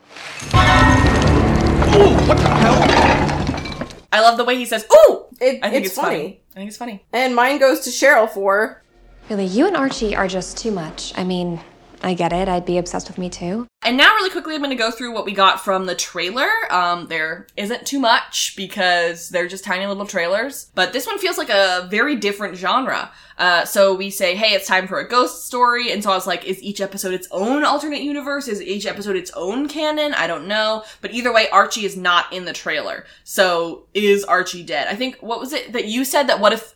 what the hell? I love the way he says, "Ooh." It, I think it's, it's, funny. funny. I think it's funny. And mine goes to Cheryl for Really, you and Archie are just too much. I mean, I get it. I'd be obsessed with me too. And now, really quickly, I'm going to go through what we got from the trailer. Um, there isn't too much because they're just tiny little trailers, but this one feels like a very different genre. Uh, so we say, hey, it's time for a ghost story. And so I was like, is each episode its own alternate universe? Is each episode its own canon? I don't know. But either way, Archie is not in the trailer. So is Archie dead? I think, what was it that you said that what if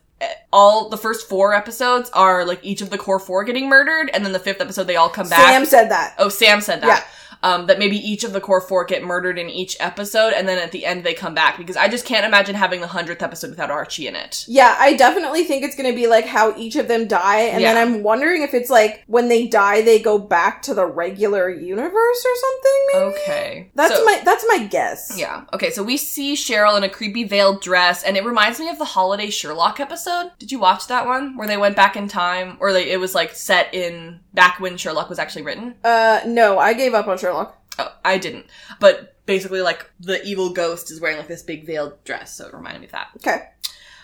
all the first four episodes are like each of the core four getting murdered, and then the fifth episode they all come back. Sam said that. Oh, Sam said that. Yeah. Um, that maybe each of the core four get murdered in each episode, and then at the end they come back because I just can't imagine having the hundredth episode without Archie in it. Yeah, I definitely think it's gonna be like how each of them die, and then I'm wondering if it's like when they die, they go back to the regular universe or something. Maybe Okay, that's So- my that's my guess. Yeah. Okay, so we see Cheryl in a creepy veiled dress, and it reminds me of the holiday Sherlock episode. Did you watch that one where they went back in time, or like, it was like set in back when Sherlock was actually written? Uh, no, I gave up on Sherlock. Oh, I didn't. But basically, like the evil ghost is wearing like this big veiled dress, so it reminded me of that. Okay.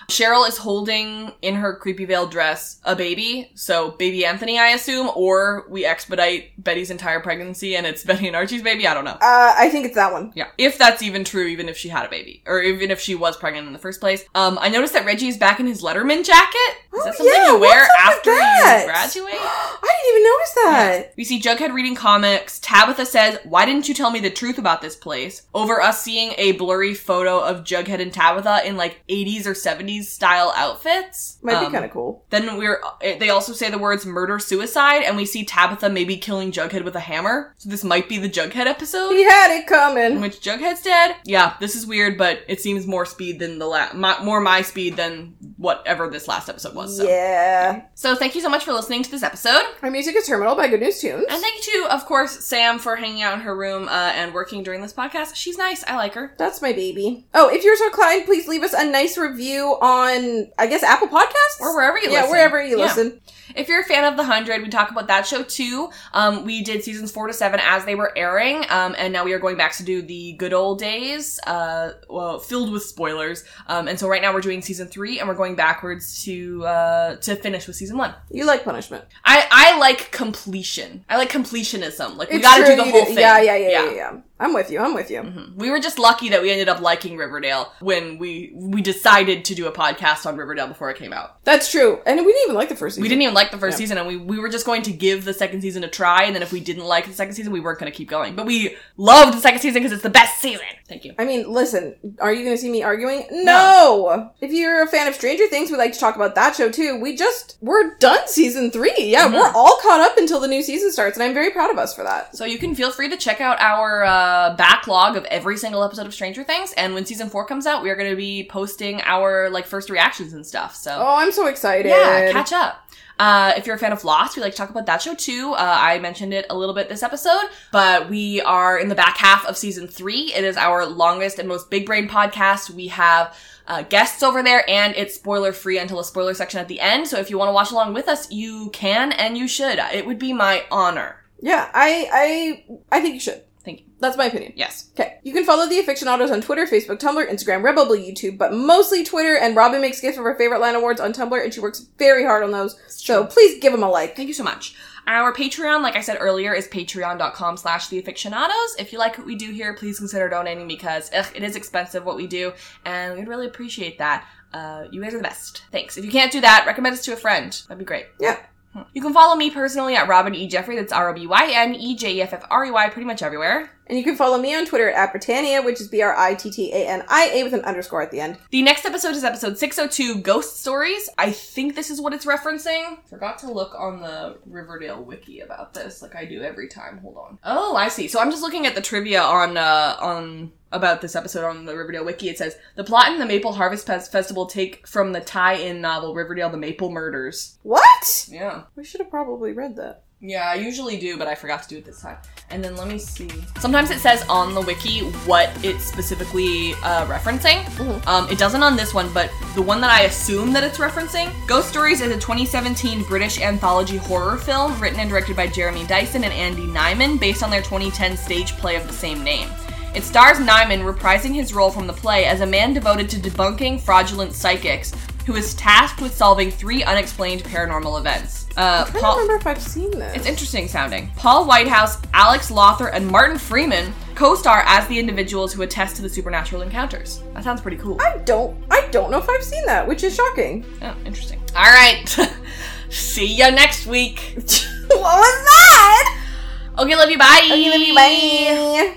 Cheryl is holding in her creepy veil dress a baby, so baby Anthony, I assume, or we expedite Betty's entire pregnancy and it's Betty and Archie's baby. I don't know. Uh, I think it's that one. Yeah, if that's even true, even if she had a baby, or even if she was pregnant in the first place. Um, I noticed that Reggie is back in his Letterman jacket. Is Oh, that something yeah, you wear what's up with after you graduate? I didn't even notice that. We see Jughead reading comics. Tabitha says, Why didn't you tell me the truth about this place? Over us seeing a blurry photo of Jughead and Tabitha in like 80s or 70s style outfits. Might Um, be kind of cool. Then we're, they also say the words murder suicide, and we see Tabitha maybe killing Jughead with a hammer. So this might be the Jughead episode. He had it In coming. which Jughead's dead. Yeah, this is weird, but it seems more speed than the la- my, more my speed than whatever this last episode was. So. Yeah. so thank you so much for listening to this episode. Our music is Terminal by Good News Tunes. And thank you to, of course, Sam for hanging out in her room uh, and working during this podcast. She's nice. I like her. That's my baby. Oh, if you're so kind, please leave us a nice review on, I guess, Apple Podcasts? Or wherever you yeah, listen. wherever you Yeah. listen. If you're a fan of The Hundred, we talk about that show too. Um, we did seasons four to seven as they were airing, um, and now we are going back to do the good old days, uh, well, filled with spoilers. Um, and so right now we're doing season three, and we're going backwards to uh, to finish with season one. You like punishment. I I like completion. I like completionism. Like we got to do the whole thing. Yeah, yeah, yeah, yeah, yeah. I'm with you. I'm with you. We were just lucky that we ended up liking Riverdale when we we decided to do a podcast on Riverdale before it came out. That's true. And we didn't even like the first season. We didn't even like the first Yeah. season, and we, we were just going to give the second season a try, and then if we didn't like the second season, we weren't going to keep going. But we loved the second season because it's the best season. Thank you. I mean, listen, are you going to see me arguing? No. If you're a fan of Stranger Things, we'd like to talk about that show too. We just, we're done season three. Yeah, Mm-hmm. we're all caught up until the new season starts, and I'm very proud of us for that. So you can feel free to check out our uh, backlog of every single episode of Stranger Things, and when season four comes out, we are going to be posting our like first reactions and stuff. So Oh, I'm so excited. Yeah, catch up. Uh, if you're a fan of Lost, we like to talk about that show too. Uh, I mentioned it a little bit this episode, but we are in the back half of season three. It is our longest and most big brain podcast. We have uh, guests over there, and it's spoiler free until a spoiler section at the end. So if you want to watch along with us, you can and you should. It would be my honor. Yeah, I, I, I think you should. Thank you. That's my opinion. Yes. Okay. You can follow the Afictionados on Twitter, Facebook, Tumblr, Instagram, Redbubble, YouTube, but mostly Twitter. And Robyn makes gifts of her favorite line awards on Tumblr, and she works very hard on those. So please give them a like. Thank you so much. Our Patreon, like I said earlier, is patreon.com slash theafictionados. If you like what we do here, please consider donating because ugh, it is expensive what we do, and we'd really appreciate that. Uh, you guys are the best. Thanks. If you can't do that, recommend us to a friend. That'd be great. Yeah. You can follow me personally at Robyn E. Jeffrey. That's R O B Y N E J E F F R E Y pretty much everywhere. And you can follow me on Twitter at Brittania, which is B R I T T A N I A with an underscore at the end. The next episode is episode 602 Ghost Stories. I think this is what it's referencing. Forgot to look on the Riverdale wiki about this like I do every time. Hold on. Oh, I see. So I'm just looking at the trivia on uh on about this episode on the Riverdale wiki. It says the plot in the Maple Harvest Fes- Festival take from the tie-in novel Riverdale: The Maple Murders. What? Yeah. We should have probably read that. Yeah, I usually do, but I forgot to do it this time. And then let me see. Sometimes it says on the wiki what it's specifically uh, referencing. Um, it doesn't on this one, but the one that I assume that it's referencing, Ghost Stories is a 2017 British anthology horror film written and directed by Jeremy Dyson and Andy Nyman, based on their 2010 stage play of the same name. It stars Nyman reprising his role from the play as a man devoted to debunking fraudulent psychics who is tasked with solving three unexplained paranormal events. Uh, I don't Paul- remember if I've seen this. it's interesting sounding. Paul Whitehouse, Alex Lawther, and Martin Freeman co-star as the individuals who attest to the supernatural encounters. That sounds pretty cool. I don't. I don't know if I've seen that, which is shocking. Oh, interesting. All right. See ya next week. what was that? Okay, love you. Bye. Okay, love you, bye.